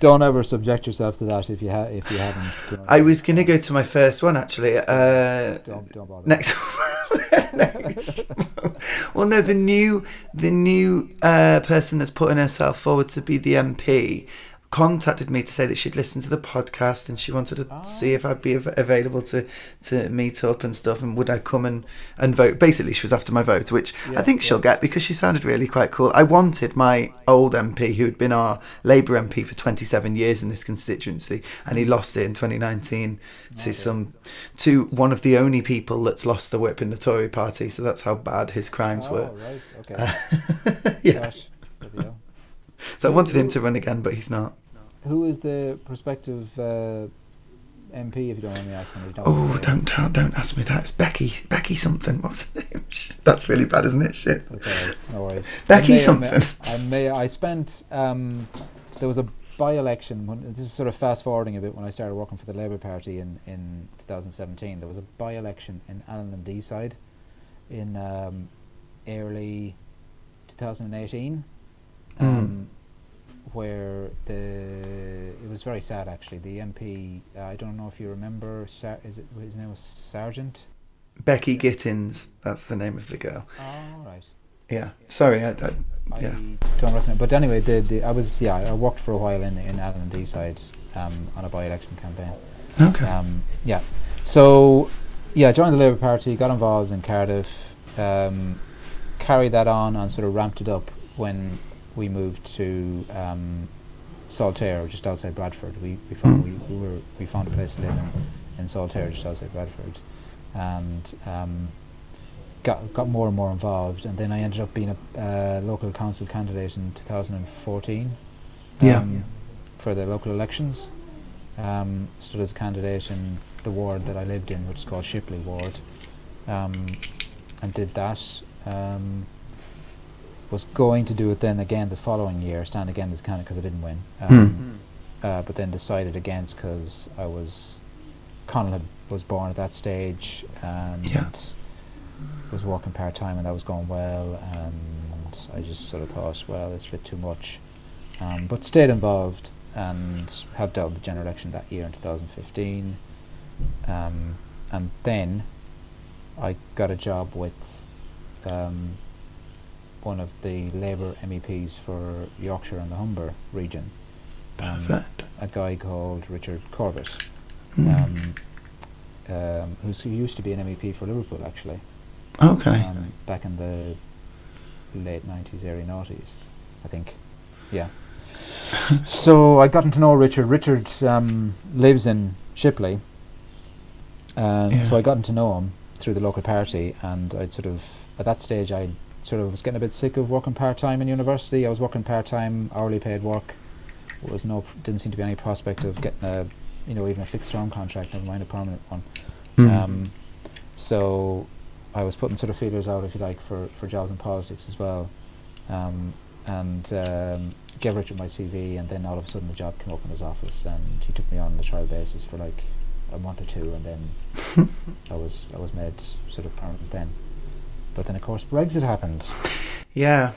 don't ever subject yourself to that if you ha- if you haven't. I was going to go to my first one actually. Uh, Don't, don't bother. next. next. well, no, the new the new uh, person that's putting herself forward to be the MP contacted me to say that she'd listened to the podcast and she wanted to Ah. see if I'd be av- available to to meet up and stuff and would I come and and vote. Basically, she was after my vote, which I Yeah, think she'll get because she sounded really quite cool. I wanted my old MP, who had been our Labour MP for 27 years in this constituency, and he lost it in 2019 to some to one of the only people that's lost the whip in the Tory party. So that's how bad his crimes oh, were. right, okay. Uh, yeah. Gosh. So I wanted him to run again, but he's not. Who is the prospective uh, MP, if you don't mind me asking? Oh, don't tell, don't ask me that. It's Becky, Becky something. What's her name? That's really bad, isn't it? Shit. No worries. Becky I may, something. I may. I spent. Um, there was a by-election. When, this is sort of fast forwarding a bit. When I started working for the Labour Party in in 2017, there was a by-election in Alyn and Deeside in um, early 2018. Hmm. Um, Where the it was very sad actually. The MP, uh, I don't know if you remember, Sar- is it his name was Sargeant? Becky Gittins. That's the name of the girl. Oh right. Yeah. Sorry. I, I, I yeah. don't recommend. But anyway, the, the I was yeah I worked for a while in in and Deeside um, on a by-election campaign. Okay. Um, yeah, so yeah, joined the Labour Party, got involved in Cardiff, um, carried that on and sort of ramped it up when we moved to um, Saltaire, just outside Bradford. We we found we, we were we found a place to live in in Saltaire, just outside Bradford, and um, got got more and more involved, and then I ended up being a uh, local council candidate in 2014. Yeah. um, For the local elections, um, stood as a candidate in the ward that I lived in, which is called Shipley Ward, um, and did that. Was going to do it then again the following year, stand again as candidate because I didn't win. Um, uh, but then decided against because I was Connell had, was born at that stage and Yeah. was working part time and that was going well and I just sort of thought well it's a bit too much um, but stayed involved and helped out with the general election that year in 2015 um, and then I got a job with um, one of the Labour MEPs for Yorkshire and the Humber region um, a guy called Richard Corbett, Mm. um, um, who's, who used to be an MEP for Liverpool actually, okay. um, back in the late 90s, early 90s, I think. Yeah. so I'd gotten to know Richard. Richard um, lives in Shipley, Yeah. so I'd gotten to know him through the local party, and I'd sort of, at that stage, I sort of was getting a bit sick of working part time in university. I was working part time, hourly paid work. Was no, didn't seem to be any prospect of getting a, you know, even a fixed term contract, never mind a permanent one. Mm. Um, so I was putting sort of feelers out, if you like, for, for jobs in politics as well. Um, and um, gave Richard my CV, and then all of a sudden the job came up in his office, and he took me on the trial basis for like a month or two, and then I was I was made sort of permanent then. But then of course Brexit happened. yeah.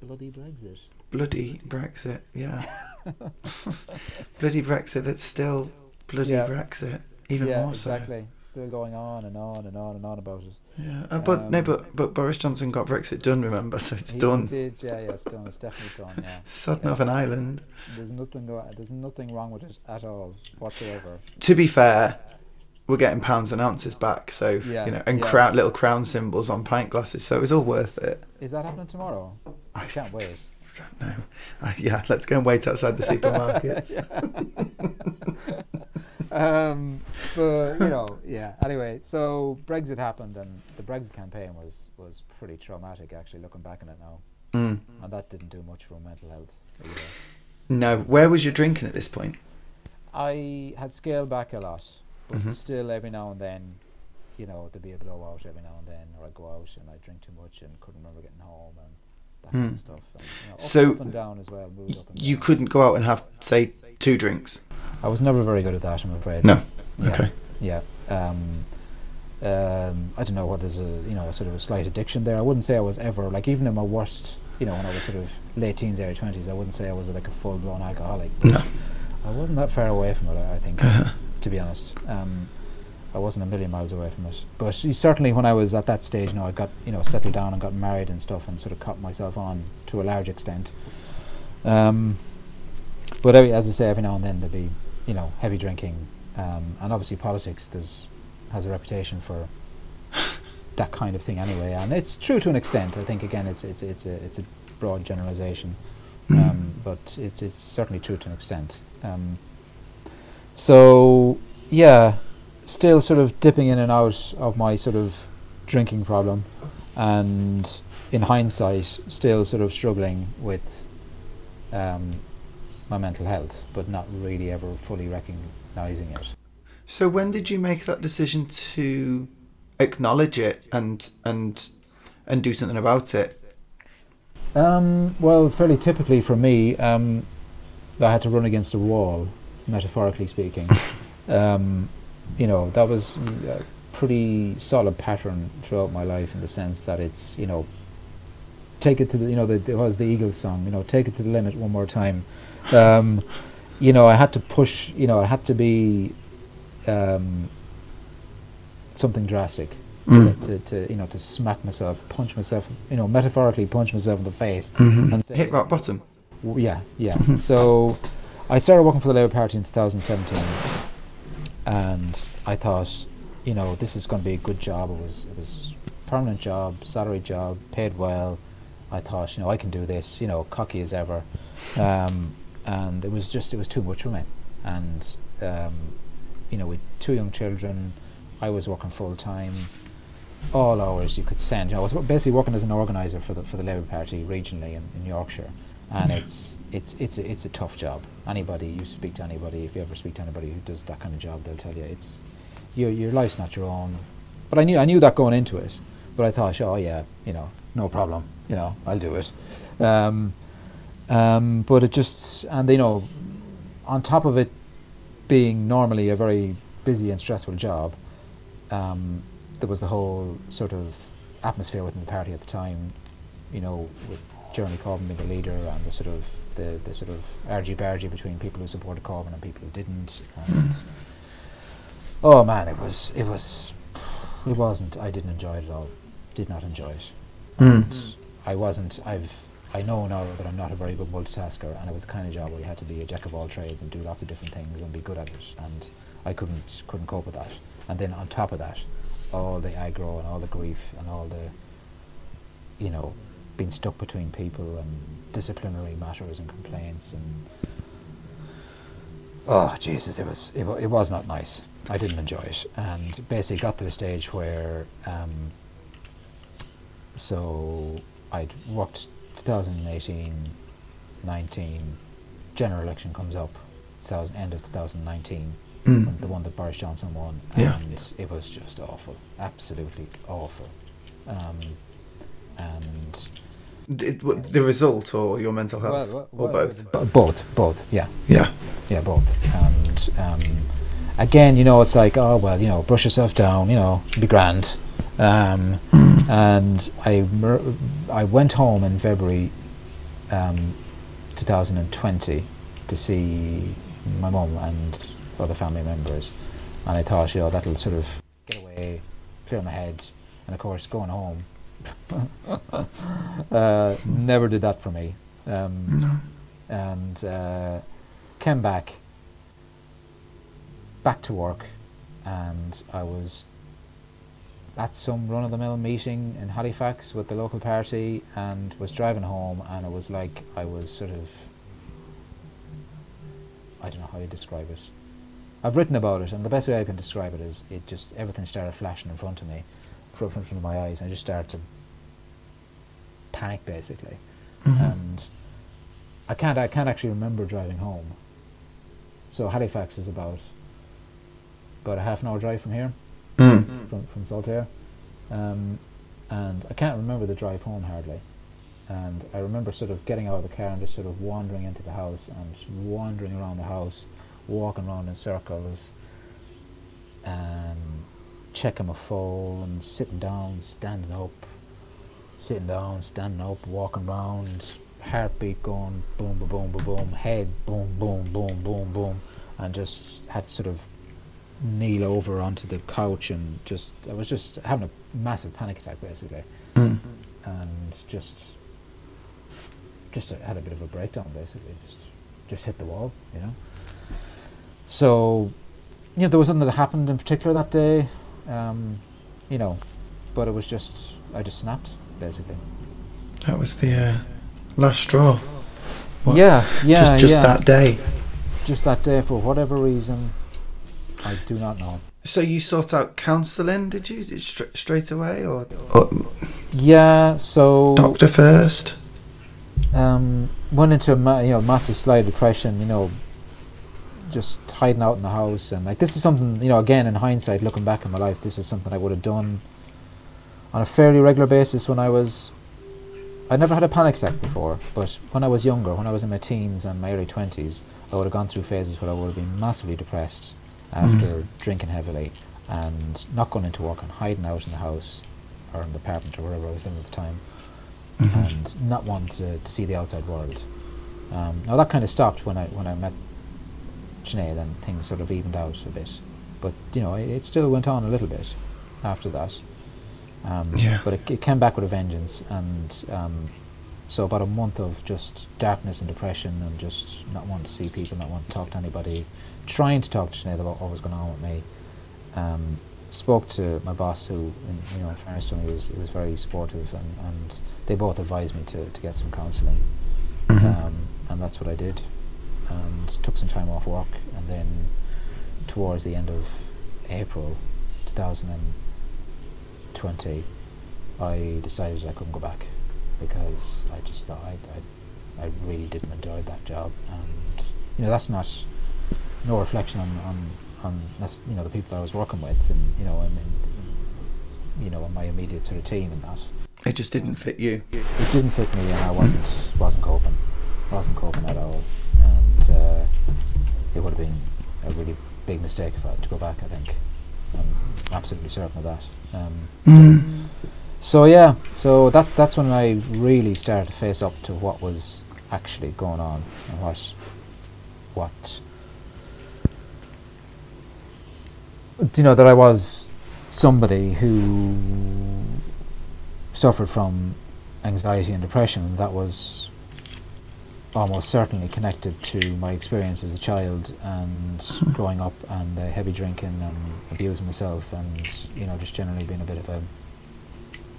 Bloody Brexit. Bloody Brexit. Yeah. bloody Brexit. That's still bloody Yeah. Brexit. Even yeah, more so. exactly. Still going on and on and on and on about it. Yeah. Uh, but no, Um, but but Boris Johnson got Brexit done. Remember, so it's He done. Did, yeah, yeah, it's done. It's definitely done. Yeah. Sod Yeah. Northern Ireland. There's nothing there's nothing wrong with it at all whatsoever. To be fair, we're getting pounds and ounces back. So Yeah, you know, and yeah. crown little crown symbols on pint glasses. So it was all worth it. Is that happening tomorrow? I can't wait. don't know. Uh, yeah, let's go and wait outside the supermarkets. um, but you know, yeah. Anyway, so Brexit happened, and the Brexit campaign was was pretty traumatic. Actually, looking back on it now, Mm. and that didn't do much for mental health. Either. No, where was your drinking at this point? I had scaled back a lot, but Mhm. still every now and then, you know, there'd be a blowout every now and then, or I'd go out and I'd drink too much and couldn't remember getting home and that kind Hmm. of stuff. And, you know, up, So, up and down as well. Moved up and You down. couldn't go out and have, say, two drinks. I was never very good at that. I'm afraid. No. Yeah. Okay. Yeah. Um, um, I don't know what there's a you know a sort of a slight addiction there. I wouldn't say I was ever like even in my worst you know when I was sort of late teens, early twenties. I wouldn't say I was like a full blown alcoholic. but No. I wasn't that far away from it. I I think to be honest. Um, I wasn't a million miles away from it. But certainly when I was at that stage, you know, I got you know settled down and got married and stuff, and sort of caught myself on to a large extent. Um, but every, as I say, every now and then there'd be you know heavy drinking, um, and obviously politics there's has a reputation for that kind of thing anyway, and it's true to an extent. I think again, it's it's it's a it's a broad generalisation, Mm. um, but it's it's certainly true to an extent. Um, so yeah, still sort of dipping in and out of my sort of drinking problem, and in hindsight, still sort of struggling with um, my mental health, but not really ever fully recognizing it. So when did you make that decision to acknowledge it and and and do something about it? Um, well, fairly typically for me, um, I had to run against a wall, metaphorically speaking. um, you know, that was a pretty solid pattern throughout my life in the sense that it's, you know, take it to the, you know, the, there was the Eagles song, you know, take it to the limit one more time. Um, you know, I had to push, you know, I had to be um, something drastic Mm. to, to, you know, to smack myself, punch myself, you know, metaphorically punch myself in the face. Mhm. And Hit rock bottom. W- Yeah, yeah. so I started working for the Labour Party in 2017, and I thought, you know, this is going to be a good job. It was, it was a permanent job, salary job, paid well. I thought, you know, I can do this. You know, cocky as ever, um, and it was just, it was too much for me. And um, you know, with two young children, I was working full time. all hours you could send. You know, I was basically working as an organizer for the for the Labour Party regionally in, in Yorkshire, and it's it's it's a, it's a tough job. Anybody you speak to anybody, if you ever speak to anybody who does that kind of job, they'll tell you it's your your life's not your own. But I knew I knew that going into it. But I thought, oh yeah, you know, no problem. You know, I'll do it. Um, um, but it just and you know, on top of it being normally a very busy and stressful job, um, there was the whole sort of atmosphere within the party at the time. You know, with Jeremy Corbyn being the leader and the sort of the, the sort of argy bargy between people who supported Corbyn and people who didn't. And oh man, it was it was it wasn't. I didn't enjoy it at all. Did not enjoy it. Mm. I wasn't. I've. I know now that I'm not a very good multitasker, and it was the kind of job where you had to be a jack of all trades and do lots of different things and be good at it. And I couldn't couldn't cope with that. And then on top of that, all the aggro and all the grief and all the, you know, being stuck between people and disciplinary matters and complaints and. Oh Jesus! It was it, it was not nice. I didn't enjoy it, and basically got to the stage where. Um, so I'd worked 2018, 19, general election comes up, 2000, end of 2019, Mm. the one that Boris Johnson won, Yeah. and it was just awful, absolutely awful. Um, and the result or your mental health Well, or both? b- both, both, yeah, Yeah. yeah, both. And um, again, you know, it's like, oh well, you know, brush yourself down, you know, be grand. Um, and I mer- I went home in February um, 2020 to see my mum and other family members, and I thought, you know, that'll sort of get away, clear my head, and of course, going home uh, never did that for me. Um, No. and uh, came back back to work and I was at some run of the mill meeting in Halifax with the local party and was driving home and it was like I was sort of I don't know how you describe it. I've written about it and the best way I can describe it is it just everything started flashing in front of me in front of my eyes and I just started to panic basically Mhm. and I can't I can't actually remember driving home. So Halifax is about about a half an hour drive from here, Mm. from from Saltaire, um, and I can't remember the drive home hardly. And I remember sort of getting out of the car and just sort of wandering into the house and just wandering around the house, walking around in circles, and checking my phone, and sitting down, standing up, sitting down, standing up, walking around, heartbeat going boom, boom, boom, boom, boom, head boom, boom, boom, boom, boom, and just had to sort of kneel over onto the couch and just I was just having a massive panic attack basically, Mm. and just just had a bit of a breakdown basically, just just hit the wall, you know. So, you know, there was something that happened in particular that day, um, you know, but it was just I just snapped basically. That was the uh, last straw. What? Yeah, yeah, just just yeah. that day. Just that day, for whatever reason, I do not know. So you sought out counselling, did you, Stra- straight away, or, or Yeah, so doctor first? um, went into a ma- you know massive slide depression. You know, just hiding out in the house and like this is something you know again in hindsight, looking back in my life, this is something I would have done on a fairly regular basis when I was. I'd never had a panic attack before, but when I was younger, when I was in my teens and my early twenties, I would have gone through phases where I would have been massively depressed after drinking heavily and not going into work and hiding out in the house or in the apartment or wherever I was living at the time Mhm. and not wanting to, to see the outside world. Um, now that kind of stopped when I when I met Sinead and things sort of evened out a bit, but you know it, it still went on a little bit after that. Um, Yeah. But it, it came back with a vengeance, and um, so about a month of just darkness and depression, and just not wanting to see people, not wanting to talk to anybody, trying to talk to Sinead about what was going on with me. Um, spoke to my boss, who, in, you know, in fairness to him, he was, he was very supportive, and, and they both advised me to, to get some counselling, Mhm. um, and that's what I did, and took some time off work, and then towards the end of April 2000 twenty, I decided I couldn't go back because I just thought I, I, I really didn't enjoy that job, and you know that's not no reflection on on on that's, you know the people I was working with, and you know, and, and you know, my immediate sort of team and that. It just didn't fit you. It didn't fit me, and I wasn't wasn't coping, wasn't coping at all, and uh, it would have been a really big mistake if I had to go back. I think I'm absolutely certain of that. Um, Mm. so yeah, so that's that's when I really started to face up to what was actually going on and what what you know that I was somebody who suffered from anxiety and depression and that was almost certainly connected to my experience as a child and growing up and the heavy drinking and abusing myself and you know just generally being a bit of a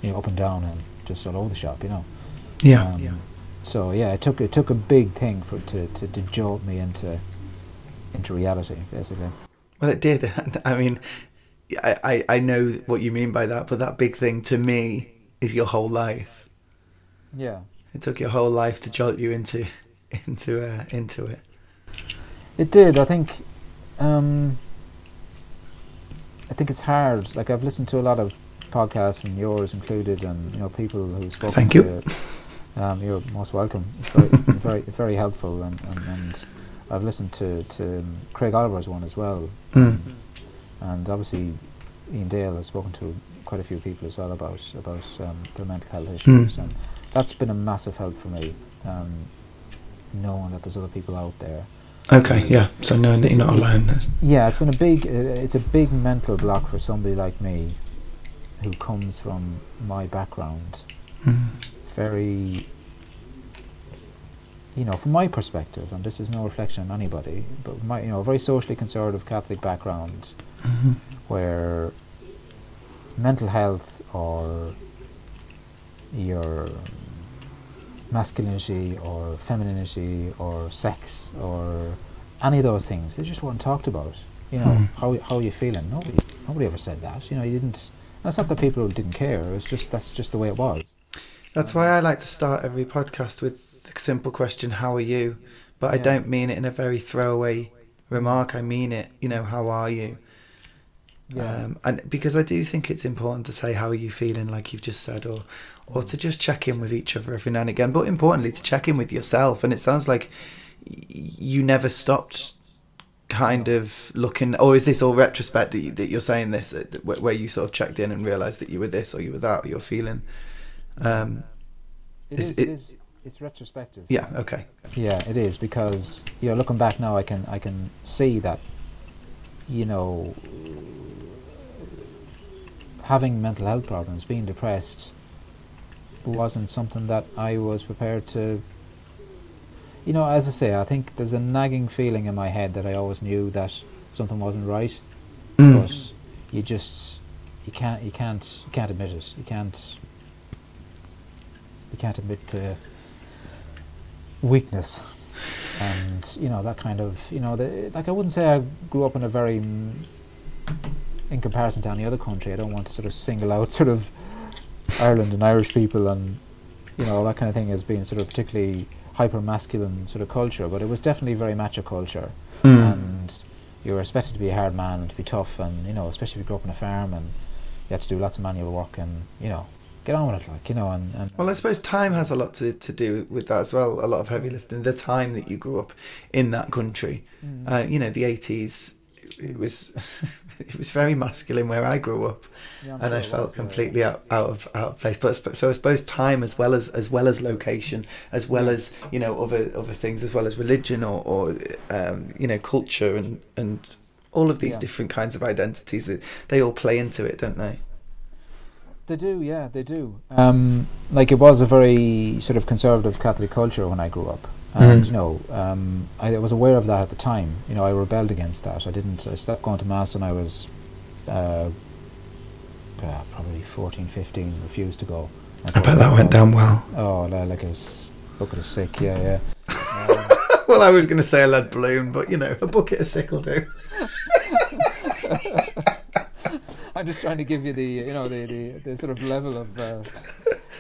you know up and down and just all over the shop you know Yeah. um, So yeah, it took it took a big thing for to, to, to jolt me into into reality, basically. Well, it did. I mean, I, I, I know what you mean by that, but that big thing to me is your whole life. Yeah, It took your whole life to jolt you into into uh, into it. it did. I think. Um, I think it's hard. Like I've listened to a lot of podcasts, and yours included, and you know people who spoke. Thank to you. Um, you're most welcome. It's very, very, very helpful, and, and, and I've listened to, to um, Craig Oliver's one as well, Mm. and obviously Iain Dale has spoken to quite a few people as well about about um, their mental health issues, and that's been a massive help for me, um, knowing that there's other people out there. Okay, yeah. So knowing that you're not alone. Yeah, it's been a big, uh, it's a big mental block for somebody like me, who comes from my background, Mm. very, you know, from my perspective, and this is no reflection on anybody, but my, you know, a very socially conservative Catholic background, Mhm. where mental health or your masculinity or femininity or sex or any of those things, they just weren't talked about. You know, Hmm. how how are you feeling? Nobody nobody ever said that. You know, you didn't. That's not that people didn't care. It's just that's just the way it was. That's why I like to start every podcast with the simple question, "How are you?" But I don't mean it in a very throwaway remark. I mean it. You know, how are you? Um, and because I do think it's important to say how are you feeling, like you've just said, or or to just check in with each other every now and again. But importantly, to check in with yourself. And it sounds like y- you never stopped, kind of looking. Or is this all retrospect that, you, that you're saying this, uh, where, where you sort of checked in and realised that you were this or you were that or you're feeling? Um, It is is, it- it is. It's retrospective. yeah. Okay. Yeah, it is because you know, looking back now, I can I can see that, you know, having mental health problems, being depressed, wasn't something that I was prepared to. You know, as I say, I think there's a nagging feeling in my head that I always knew that something wasn't right, Mm. but you just you can't you can't you can't admit it. You can't you can't admit to weakness and you know that kind of you know the, like I wouldn't say I grew up in a very in comparison to any other country I don't want to sort of single out sort of Ireland and Irish people and you know all that kind of thing as being sort of particularly hyper masculine sort of culture but it was definitely very macho culture Mm. and you were expected to be a hard man and to be tough and you know especially if you grew up on a farm and you had to do lots of manual work and you know get on with it like you know and, and Well, I suppose time has a lot to, to do with that as well. A lot of heavy lifting. The time that you grew up in that country, Mm. uh, you know, the eighties, it was it was very masculine where I grew up, Yeah, and I sure it felt was, yeah. completely out, out of out of place. But I so I suppose time as well as as well as location, as well as you know other other things, as well as religion or or um, you know culture and and all of these Yeah. different kinds of identities. They, they all play into it, don't they? They do, yeah, they do. Um, like it was a very sort of conservative Catholic culture when I grew up, and Mhm. you know, um, I was aware of that at the time. You know, I rebelled against that. I didn't. I stopped going to mass when I was uh, uh, probably 14, 15, Refused to go. I bet that went down well. Oh, li- like a bucket of sick. Yeah, yeah. Um, Well, I was going to say a lead balloon, but you know, a bucket of sick will do. I'm just trying to give you the you know the the, the sort of level of. Uh,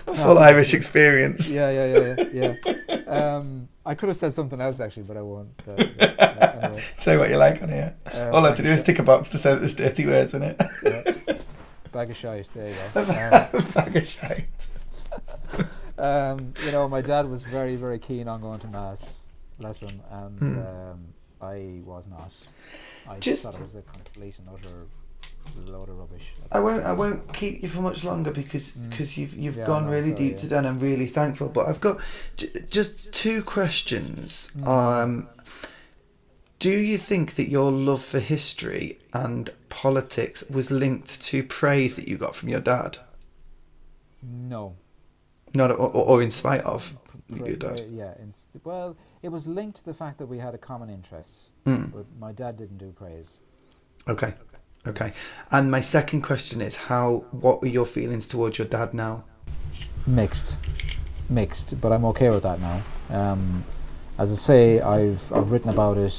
Full Irish experience. yeah, yeah, yeah, yeah. yeah. Um, I could have said something else actually, but I won't. Uh, anyway, Say what you like on here. uh, All I have to do is tick a box to say that there's dirty words in it. yeah. Bag of shite. There you go. Um, Bag of shite. um, you know, my dad was very, very keen on going to mass lesson, and Hmm. um, I was not. I Just- thought it was a complete and utter load of rubbish. I won't. I won't keep you for much longer because Mm. because you've you've Yeah, gone really deep yeah. today, and I'm really thankful. But I've got j- just two questions. Mm. Um, do you think that your love for history and politics was linked to praise that you got from your dad? No. Not or, or in spite of Pra- your dad. yeah. Inst- well, it was linked to the fact that we had a common interest, Mm. but my dad didn't do praise. Okay. Okay. And my second question is how what were your feelings towards your dad now? Mixed, mixed, but I'm okay with that now. Um, as I say, I've I've written about it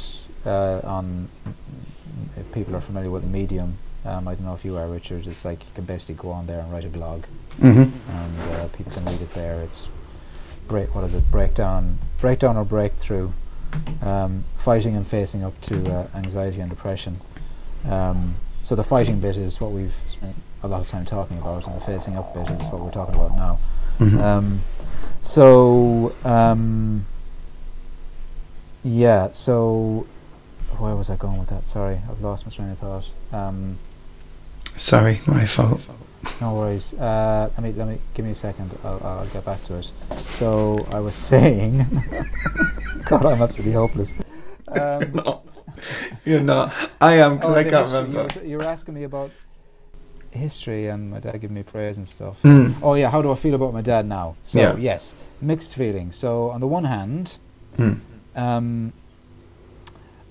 uh, on. If people are familiar with the medium, um, I don't know if you are, Richard. It's like you can basically go on there and write a blog, Mm-hmm. and uh, people can read it there. It's break. What is it? Breakdown, breakdown or breakthrough. Um, fighting and facing up to uh, anxiety and depression. Um, so the fighting bit is what we've spent a lot of time talking about, and the facing up bit is what we're talking about now. Mm-hmm. Um, so um, yeah, so where was I going with that? Sorry, I've lost my train of thought. Um, Sorry, my fault. no worries. Uh, let me let me give me a second. I'll, I'll get back to it. So I was saying, God, I'm absolutely hopeless. Um, no, you're not. I am because oh, I can't history. remember. You were, asking me about history and my dad giving me prayers and stuff. Mm. Oh yeah, how do I feel about my dad now? So Yeah. yes, mixed feelings. So on the one hand, Mm. um,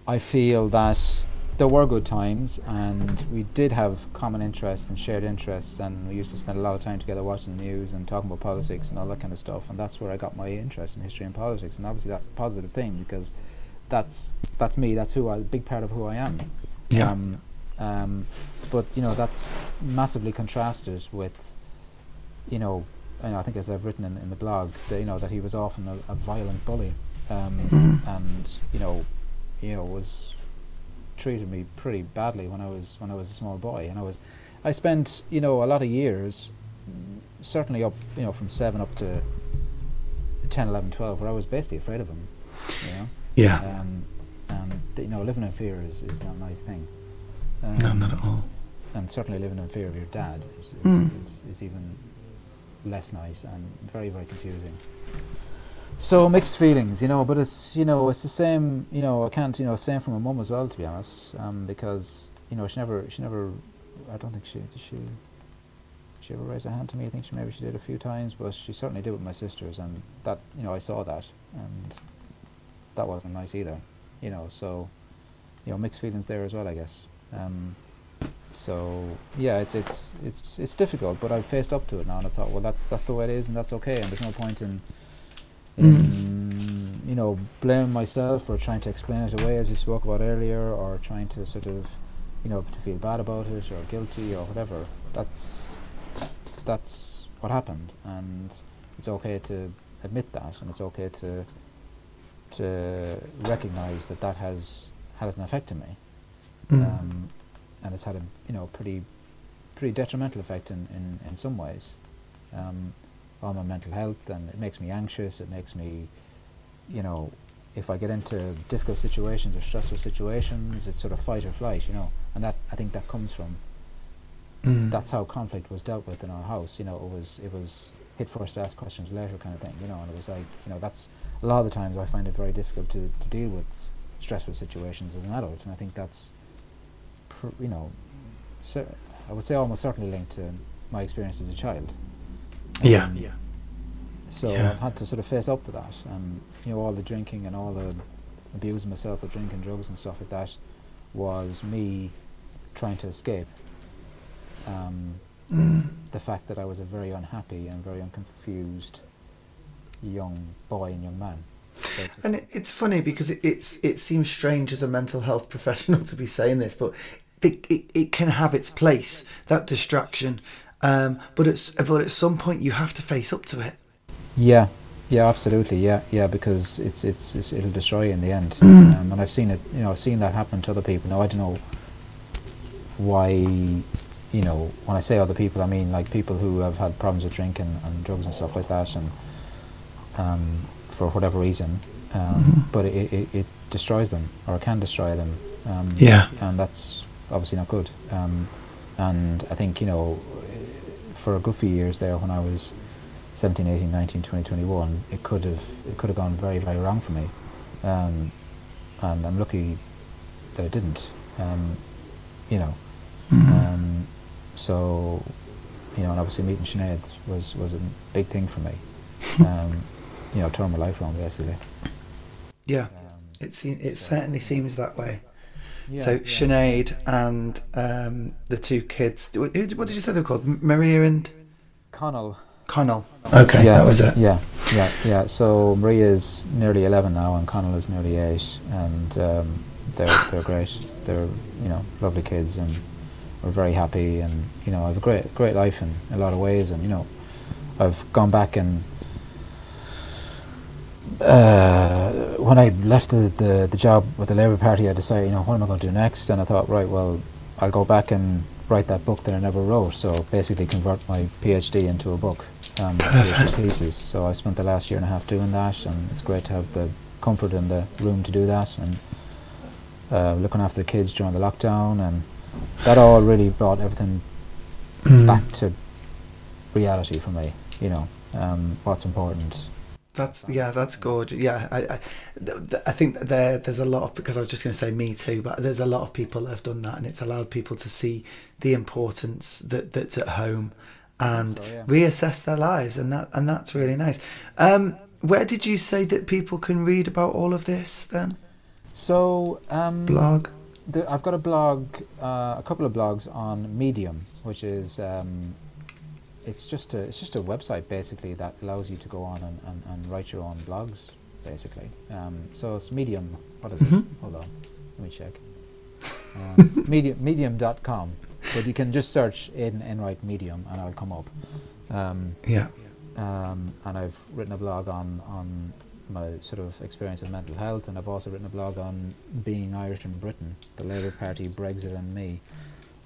I feel that there were good times, and we did have common interests and shared interests, and we used to spend a lot of time together watching the news and talking about politics and all that kind of stuff. And that's where I got my interest in history and politics. And obviously, that's a positive thing because that's that's me. That's who I, a big part of who I am. Yeah. Um, um, but you know that's massively contrasted with, you know, and I think as I've written in, in the blog, that, you know that he was often a, a violent bully, um, Mhm. and you know, you know was treated me pretty badly when I was when I was a small boy, and I was, I spent you know a lot of years, certainly up you know from seven up to 10, 11, 12, where I was basically afraid of him, you know. Yeah. Um, and you know, living in fear is, is not a nice thing. Um, No, not at all. And certainly living in fear of your dad is, is, Mm. is, is even less nice and very, very confusing. So mixed feelings, you know, but it's you know it's the same. You know, I can't you know same from my mum as well, to be honest, um, because you know she never she never. I don't think she did she. She ever raise a hand to me? I think she maybe she did a few times, but she certainly did with my sisters, and that you know I saw that, and that wasn't nice either. You know, so you know mixed feelings there as well, I guess. Um, so yeah, it's it's it's it's difficult, but I've faced up to it now, and I thought, well, that's that's the way it is, and that's okay, and there's no point in in you know blaming myself or trying to explain it away, as you spoke about earlier, or trying to sort of you know to feel bad about it or guilty or whatever. That's that's what happened, and it's okay to admit that, and it's okay to to recognise that that has had an effect on me Mm. um, and it's had a you know pretty pretty detrimental effect in, in, in some ways um, on my mental health and it makes me anxious it makes me you know if I get into difficult situations or stressful situations it's sort of fight or flight you know and that I think that comes from Mm. that's how conflict was dealt with in our house you know it was it was hit first ask questions later kind of thing you know and it was like you know that's a lot of the times I find it very difficult to, to deal with stressful situations as an adult and I think that's pr- you know cer- I would say almost certainly linked to my experience as a child Yeah. Um, Yeah. so Yeah. I've had to sort of face up to that and you know all the drinking and all the abusing myself with drinking drugs and stuff like that was me trying to escape um, Mm. the fact that I was a very unhappy and very unconfused young boy and young man. basically. And it, it's funny because it, it's it seems strange as a mental health professional to be saying this, but it, it, it can have its place that distraction um, but it's but at some point you have to face up to it Yeah, yeah, absolutely. Yeah, yeah, because it's it's, it's it'll destroy you in the end. um, and I've seen it. You know, I've seen that happen to other people. Now I don't know why. You know, when I say other people, I mean like people who have had problems with drinking and drugs and stuff like that, and um, for whatever reason. Um, But it, it, it destroys them, or it can destroy them. Um, Yeah. And that's obviously not good. Um, and I think you know, for a good few years there, when I was 17, 18, 19, 20, 21, it could have it could have gone very, very wrong for me. Um, and I'm lucky that it didn't. Um, you know. Um, so, you know, and obviously meeting Sinead was was a big thing for me. Um, you know, turned my life around basically. yeah Um, it, se- it certainly seems that way yeah, so yeah. Sinead and um, the two kids what did you say they were called Maria and Connell. Connell okay yeah, that was it Yeah, yeah, yeah. So Maria is nearly eleven now, and Connell is nearly eight, and um, they're they're great. They're you know lovely kids, and we're very happy, and you know I have a great great life in a lot of ways, and you know I've gone back and. Uh, when I left the, the, the job with the Labour Party, I decided, you know, what am I going to do next? And I thought, right, well, I'll go back and write that book that I never wrote. So basically, convert my PhD into a book, um, thesis. So I spent the last year and a half doing that, and it's great to have the comfort in the room to do that, and uh, looking after the kids during the lockdown, and that all really brought everything Mm. back to reality for me. You know, um, what's important. That's yeah, that's good. Yeah, I I, I think there there's a lot of because I was just going to say me too, but there's a lot of people that have done that, and it's allowed people to see the importance that that's at home and So, yeah. reassess their lives, and that and that's really nice. Um, where did you say that people can read about all of this then? So um, Blog. The, I've got a blog, uh, a couple of blogs on Medium, which is um, it's just a it's just a website basically that allows you to go on and, and, and write your own blogs basically. Um, so it's Medium. What is Mhm. it? Hold on, let me check. Um, medium medium.com. But you can just search Aidan Enright Medium and I'll come up. Um, Yeah. um, and I've written a blog on on my sort of experience of mental health, and I've also written a blog on being Irish in Britain, the Labour Party, Brexit, and me,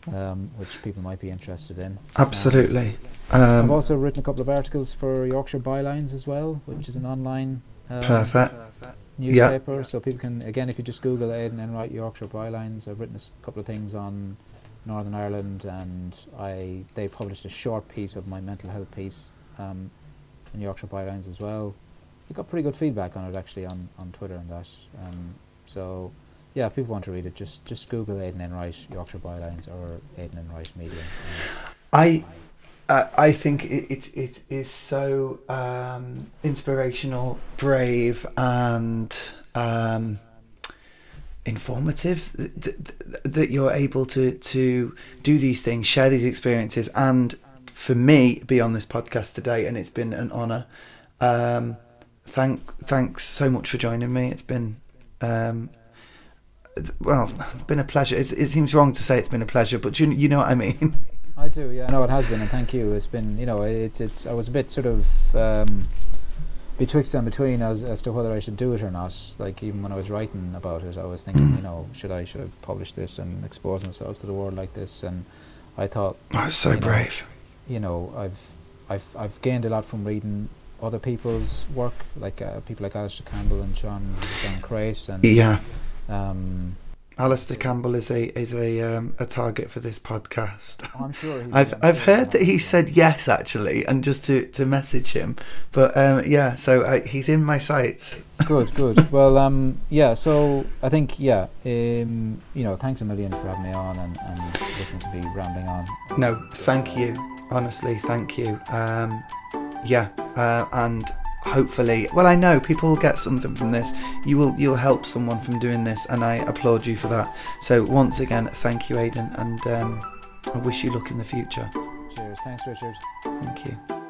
um, which people might be interested in. Absolutely. I've Um, also written a couple of articles for Yorkshire Bylines as well, which is an online um, perfect. newspaper. So people can, again, if you just Google Aidan Enright Yorkshire Bylines, I've written a couple of things on Northern Ireland, and I they published a short piece of my mental health piece um, in Yorkshire Bylines as well. We got pretty good feedback on it actually on, on Twitter and that. Um, so yeah, if people want to read it, just just Google Aidan Enright Yorkshire Bylines or Aidan Enright Media. I I I think it, it, it is so um, inspirational, brave, and um, informative that, that, you're able to, to do these things, share these experiences, and for me, be on this podcast today. And it's been an honour. Um, thank thanks so much for joining me. It's been. Well, it's been a pleasure. It's, it seems wrong to say it's been a pleasure, but you, you know what I mean. I do, yeah. No, it has been, and thank you. It's been, you know, it's it's. I was a bit sort of um, betwixt and between as as to whether I should do it or not. Like even when I was writing about it, I was thinking, you know, should I should I publish this and expose myself to the world like this? And I thought, Oh, so You know, brave. you know, I've I've I've gained a lot from reading other people's work, like uh, people like Alastair Campbell and John John Crace, and Yeah, um, Alastair Campbell is a is a um, a target for this podcast. I'm sure he's I've I'm I've heard that he said yes actually, and just to, to message him. But um, yeah, so I, he's in my sights. good, good. Well, um, yeah. So I think, yeah, um, you know, thanks a million for having me on and, and listening to me rambling on. No, thank you. Honestly, thank you. Um, yeah, uh, and hopefully, well, I know people will get something from this. You will you'll help someone from doing this, and I applaud you for that. So once again, thank you, Aidan, and um, I wish you luck in the future. Cheers. Thanks, Richard. Thank you.